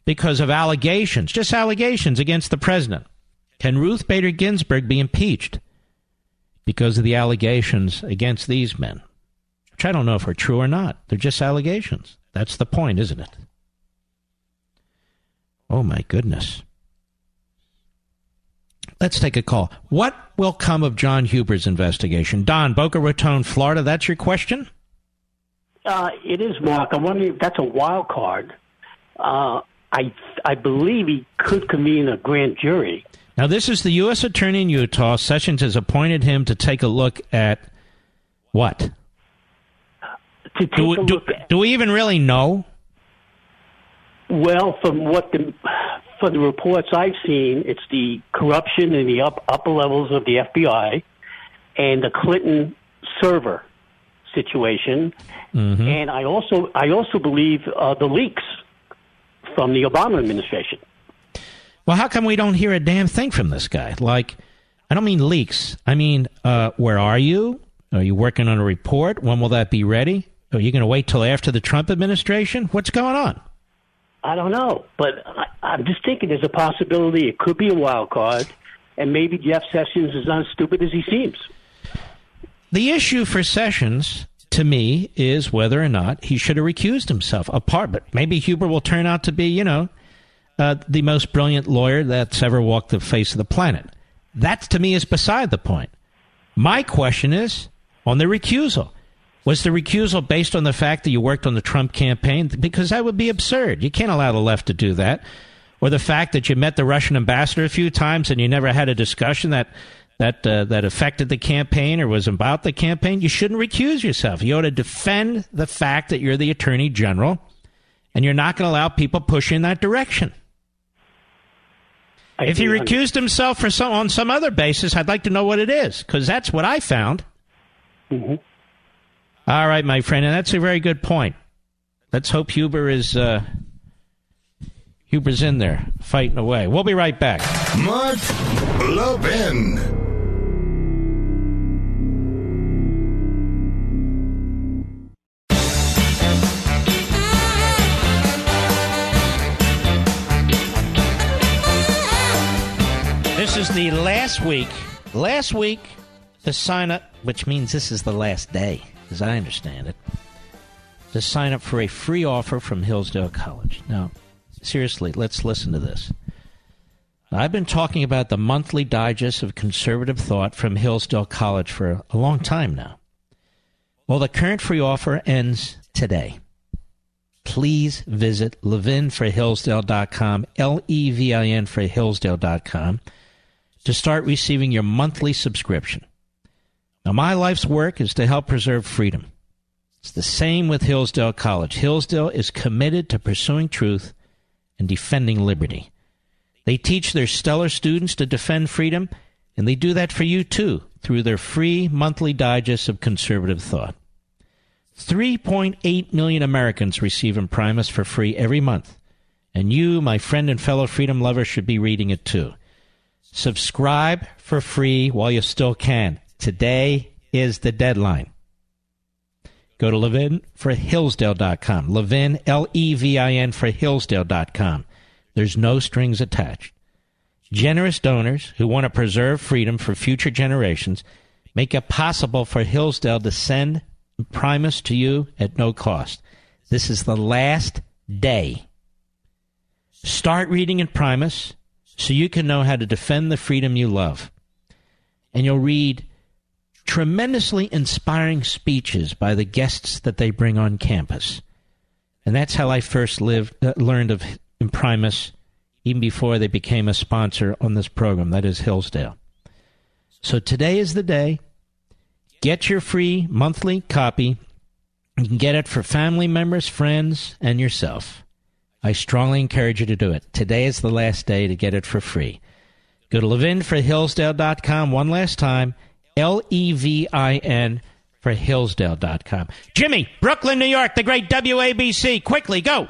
because of allegations, just allegations against the president. Can Ruth Bader Ginsburg be impeached because of the allegations against these men? Which I don't know if are true or not. They're just allegations. That's the point, isn't it? Oh my goodness. Let's take a call. What will come of John Huber's investigation? Don, Boca Raton, Florida, that's your question? Uh, it is, Mark. I'm wondering if that's a wild card. Uh, I I believe he could convene a grand jury. Now, this is the U.S. Attorney in Utah. Sessions has appointed him to take a look at what? To take do, a do, look at, do we even really know? Well, from what the from the reports I've seen, it's the corruption in the up, upper levels of the FBI and the Clinton server situation, Mm-hmm. and I also I also believe uh, the leaks from the Obama administration. Well, how come we don't hear a damn thing from this guy? Like, I don't mean leaks. I mean, uh, where are you? Are you working on a report? When will that be ready? Are you going to wait till after the Trump administration? What's going on? I don't know, but I, I'm just thinking there's a possibility it could be a wild card, and maybe Jeff Sessions is not as stupid as he seems. The issue for Sessions, to me, is whether or not he should have recused himself. Apart, but maybe Huber will turn out to be, you know, uh, the most brilliant lawyer that's ever walked the face of the planet. That, to me, is beside the point. My question is on the recusal. Was the recusal based on the fact that you worked on the Trump campaign? Because that would be absurd. You can't allow the left to do that. Or the fact that you met the Russian ambassador a few times and you never had a discussion that that uh, that affected the campaign or was about the campaign. You shouldn't recuse yourself. You ought to defend the fact that you're the attorney general, and you're not going to allow people push in that direction. I if he recused himself for some on some other basis, I'd like to know what it is because that's what I found. Mhm. All right, my friend, and that's a very good point. Let's hope Huber is uh, Huber's in there fighting away. We'll be right back. Mark Levin. This is the last week. Last week to sign up, which means this is the last day, as I understand it, to sign up for a free offer from Hillsdale College. Now, seriously, let's listen to this. I've been talking about the monthly digest of conservative thought from Hillsdale College for a long time now. Well, the current free offer ends today. Please visit levinforhillsdale.com, L E V I N for Hillsdale.com, to start receiving your monthly subscription. Now, my life's work is to help preserve freedom. It's the same with Hillsdale College. Hillsdale is committed to pursuing truth and defending liberty. They teach their stellar students to defend freedom, and they do that for you too through their free monthly digest of conservative thought. 3.8 million Americans receive Imprimis for free every month, and you, my friend and fellow freedom lover, should be reading it too. Subscribe for free while you still can. Today is the deadline. Go to levinforhillsdale.com. Levin, L E V I N, for Hillsdale.com. There's no strings attached. Generous donors who want to preserve freedom for future generations make it possible for Hillsdale to send Primus to you at no cost. This is the last day. Start reading Imprimis so you can know how to defend the freedom you love. And you'll read tremendously inspiring speeches by the guests that they bring on campus. And that's how I first lived, uh, learned of Imprimis, even before they became a sponsor on this program. That is Hillsdale. So today is the day. Get your free monthly copy. You can get it for family members, friends, and yourself. I strongly encourage you to do it. Today is the last day to get it for free. Go to levinforhillsdale.com one last time L E V I N for Hillsdale.com. Jimmy, Brooklyn, New York, the great WABC. Quickly, go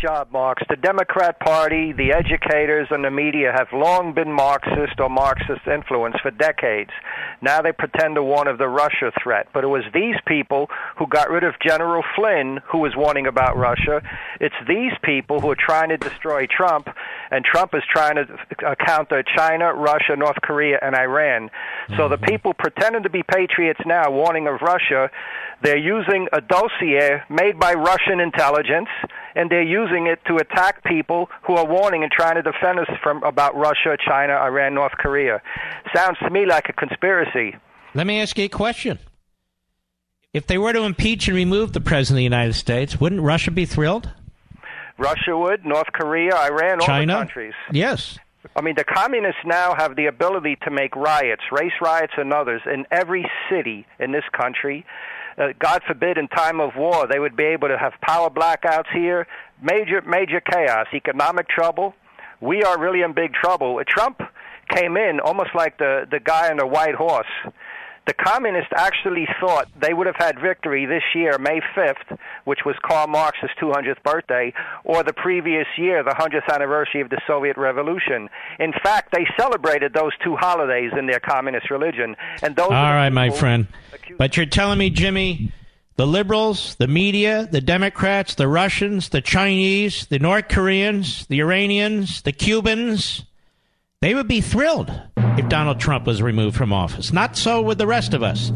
job, Marx. The Democrat Party, the educators, and the media have long been Marxist or Marxist influence for decades. Now they pretend to warn of the Russia threat. But it was these people who got rid of General Flynn who was warning about Russia. It's these people who are trying to destroy Trump, and Trump is trying to uh, counter China, Russia, North Korea, and Iran. So the mm-hmm. people pretending to be patriots now, warning of Russia, they're using a dossier made by Russian intelligence, and they're using it to attack people who are warning and trying to defend us from about Russia, China, Iran, North Korea. Sounds to me like a conspiracy. Let me ask you a question. If they were to impeach and remove the president of the United States, wouldn't Russia be thrilled? Russia would, North Korea, Iran, China? all the countries. Yes. I mean, the communists now have the ability to make riots, race riots and others, in every city in this country uh, God forbid, in time of war, they would be able to have power blackouts here, major, major chaos, economic trouble. We are really in big trouble. Trump came in almost like the, the guy on the white horse. The communists actually thought they would have had victory this year, May 5th, which was Karl Marx's 200th birthday, or the previous year, the 100th anniversary of the Soviet Revolution. In fact, they celebrated those two holidays in their communist religion. And those All right, my friend. But you're telling me, Jimmy, the liberals, the media, the Democrats, the Russians, the Chinese, the North Koreans, the Iranians, the Cubans, they would be thrilled if Donald Trump was removed from office. Not so with the rest of us.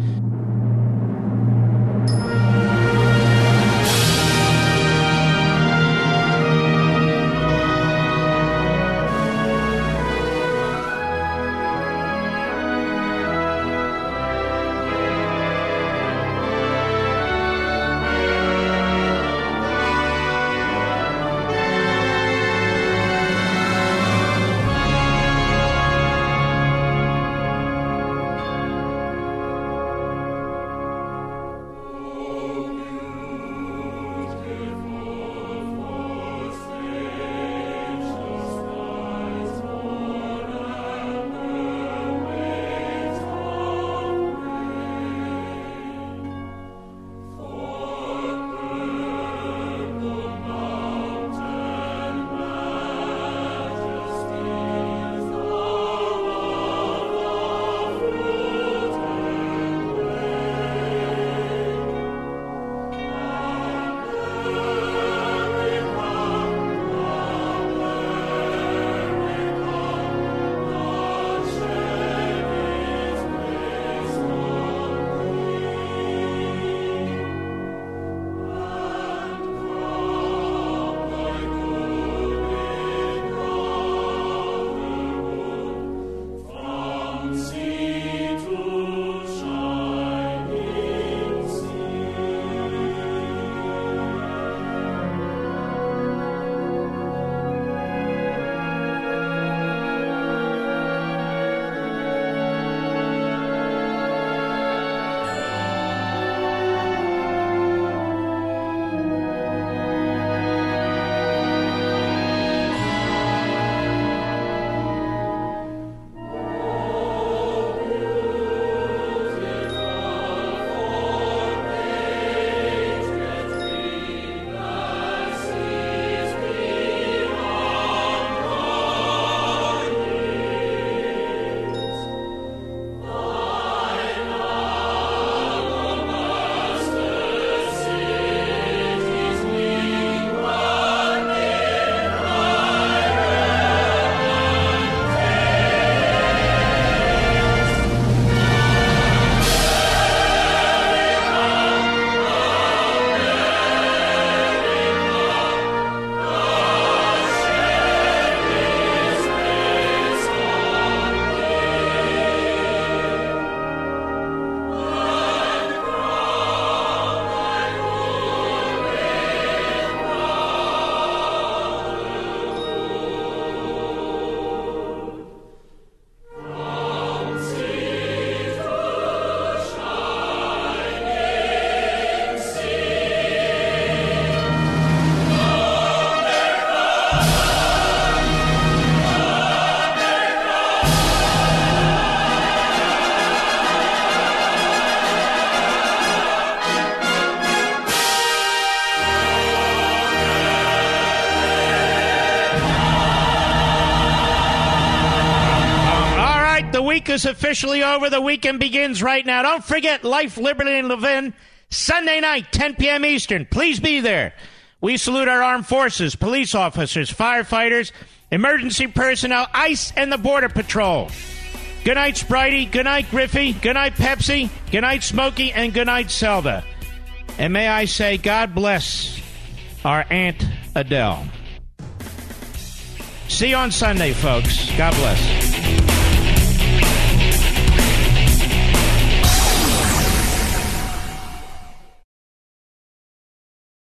Is officially over. The weekend begins right now. Don't forget Life, Liberty, and Levin, Sunday night, 10 p.m. Eastern. Please be there. We salute our armed forces, police officers, firefighters, emergency personnel, ICE, and the Border Patrol. Good night, Spritey. Good night, Griffey. Good night, Pepsi. Good night, Smokey. And good night, Zelda. And may I say, God bless our Aunt Adele. See you on Sunday, folks. God bless.